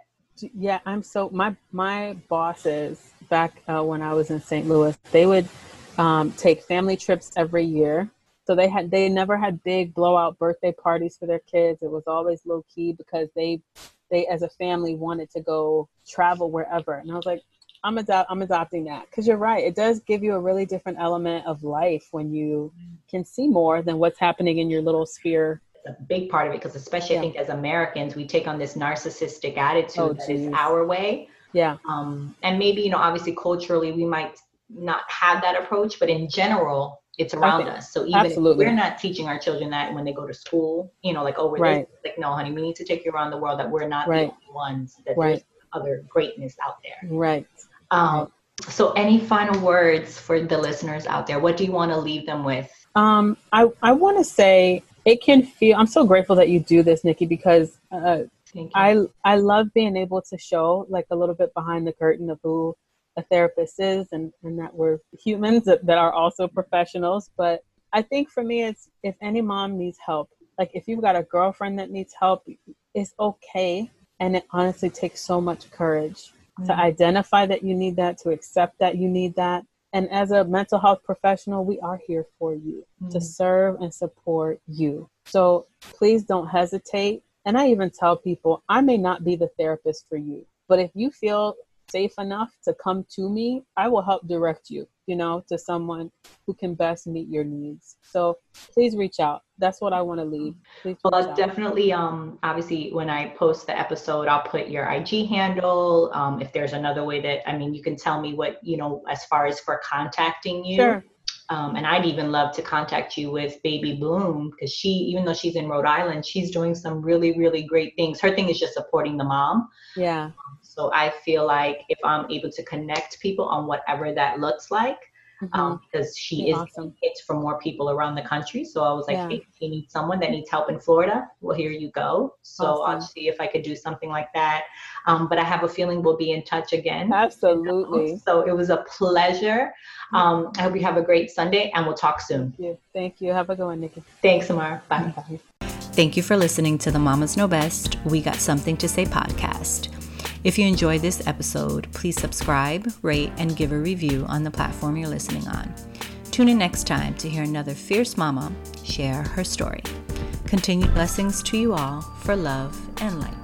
yeah i'm so my my bosses back uh, when i was in st louis they would um, take family trips every year so they had they never had big blowout birthday parties for their kids. It was always low key because they they as a family wanted to go travel wherever. And I was like, I'm adopt I'm adopting that because you're right. It does give you a really different element of life when you can see more than what's happening in your little sphere.
a big part of it because especially yeah. I think as Americans we take on this narcissistic attitude oh, that is our way.
Yeah.
Um, and maybe you know obviously culturally we might not have that approach, but in general it's around us. So even Absolutely. if we're not teaching our children that when they go to school, you know, like over right. this, like no, honey, we need to take you around the world. That we're not right. the only ones. That right. there's other greatness out there.
Right.
Um, so, any final words for the listeners out there? What do you want to leave them with?
Um, I I want to say it can feel. I'm so grateful that you do this, Nikki, because uh, I I love being able to show like a little bit behind the curtain of who a therapist is and, and that we're humans that, that are also professionals. But I think for me, it's if any mom needs help, like if you've got a girlfriend that needs help, it's okay. And it honestly takes so much courage mm-hmm. to identify that you need that, to accept that you need that. And as a mental health professional, we are here for you mm-hmm. to serve and support you. So please don't hesitate. And I even tell people, I may not be the therapist for you, but if you feel safe enough to come to me, I will help direct you, you know, to someone who can best meet your needs. So please reach out. That's what I want to leave.
Please well, out. definitely. Um, obviously, when I post the episode, I'll put your IG handle. Um, if there's another way that, I mean, you can tell me what you know as far as for contacting you.
Sure.
Um, and I'd even love to contact you with Baby Bloom because she, even though she's in Rhode Island, she's doing some really, really great things. Her thing is just supporting the mom.
Yeah.
So I feel like if I'm able to connect people on whatever that looks like, mm-hmm. um, because she is awesome. it's for more people around the country. So I was like, yeah. hey, if you need someone that needs help in Florida, well, here you go. So awesome. I'll see if I could do something like that. Um, but I have a feeling we'll be in touch again.
Absolutely.
You know? So it was a pleasure. Mm-hmm. Um, I hope you have a great Sunday and we'll talk soon.
Thank you. Thank you. Have a good one, Nikki.
Thanks, Amar. Bye.
Bye.
Thank you for listening to the Mamas Know Best We Got Something to Say podcast. If you enjoyed this episode, please subscribe, rate, and give a review on the platform you're listening on. Tune in next time to hear another fierce mama share her story. Continued blessings to you all for love and light.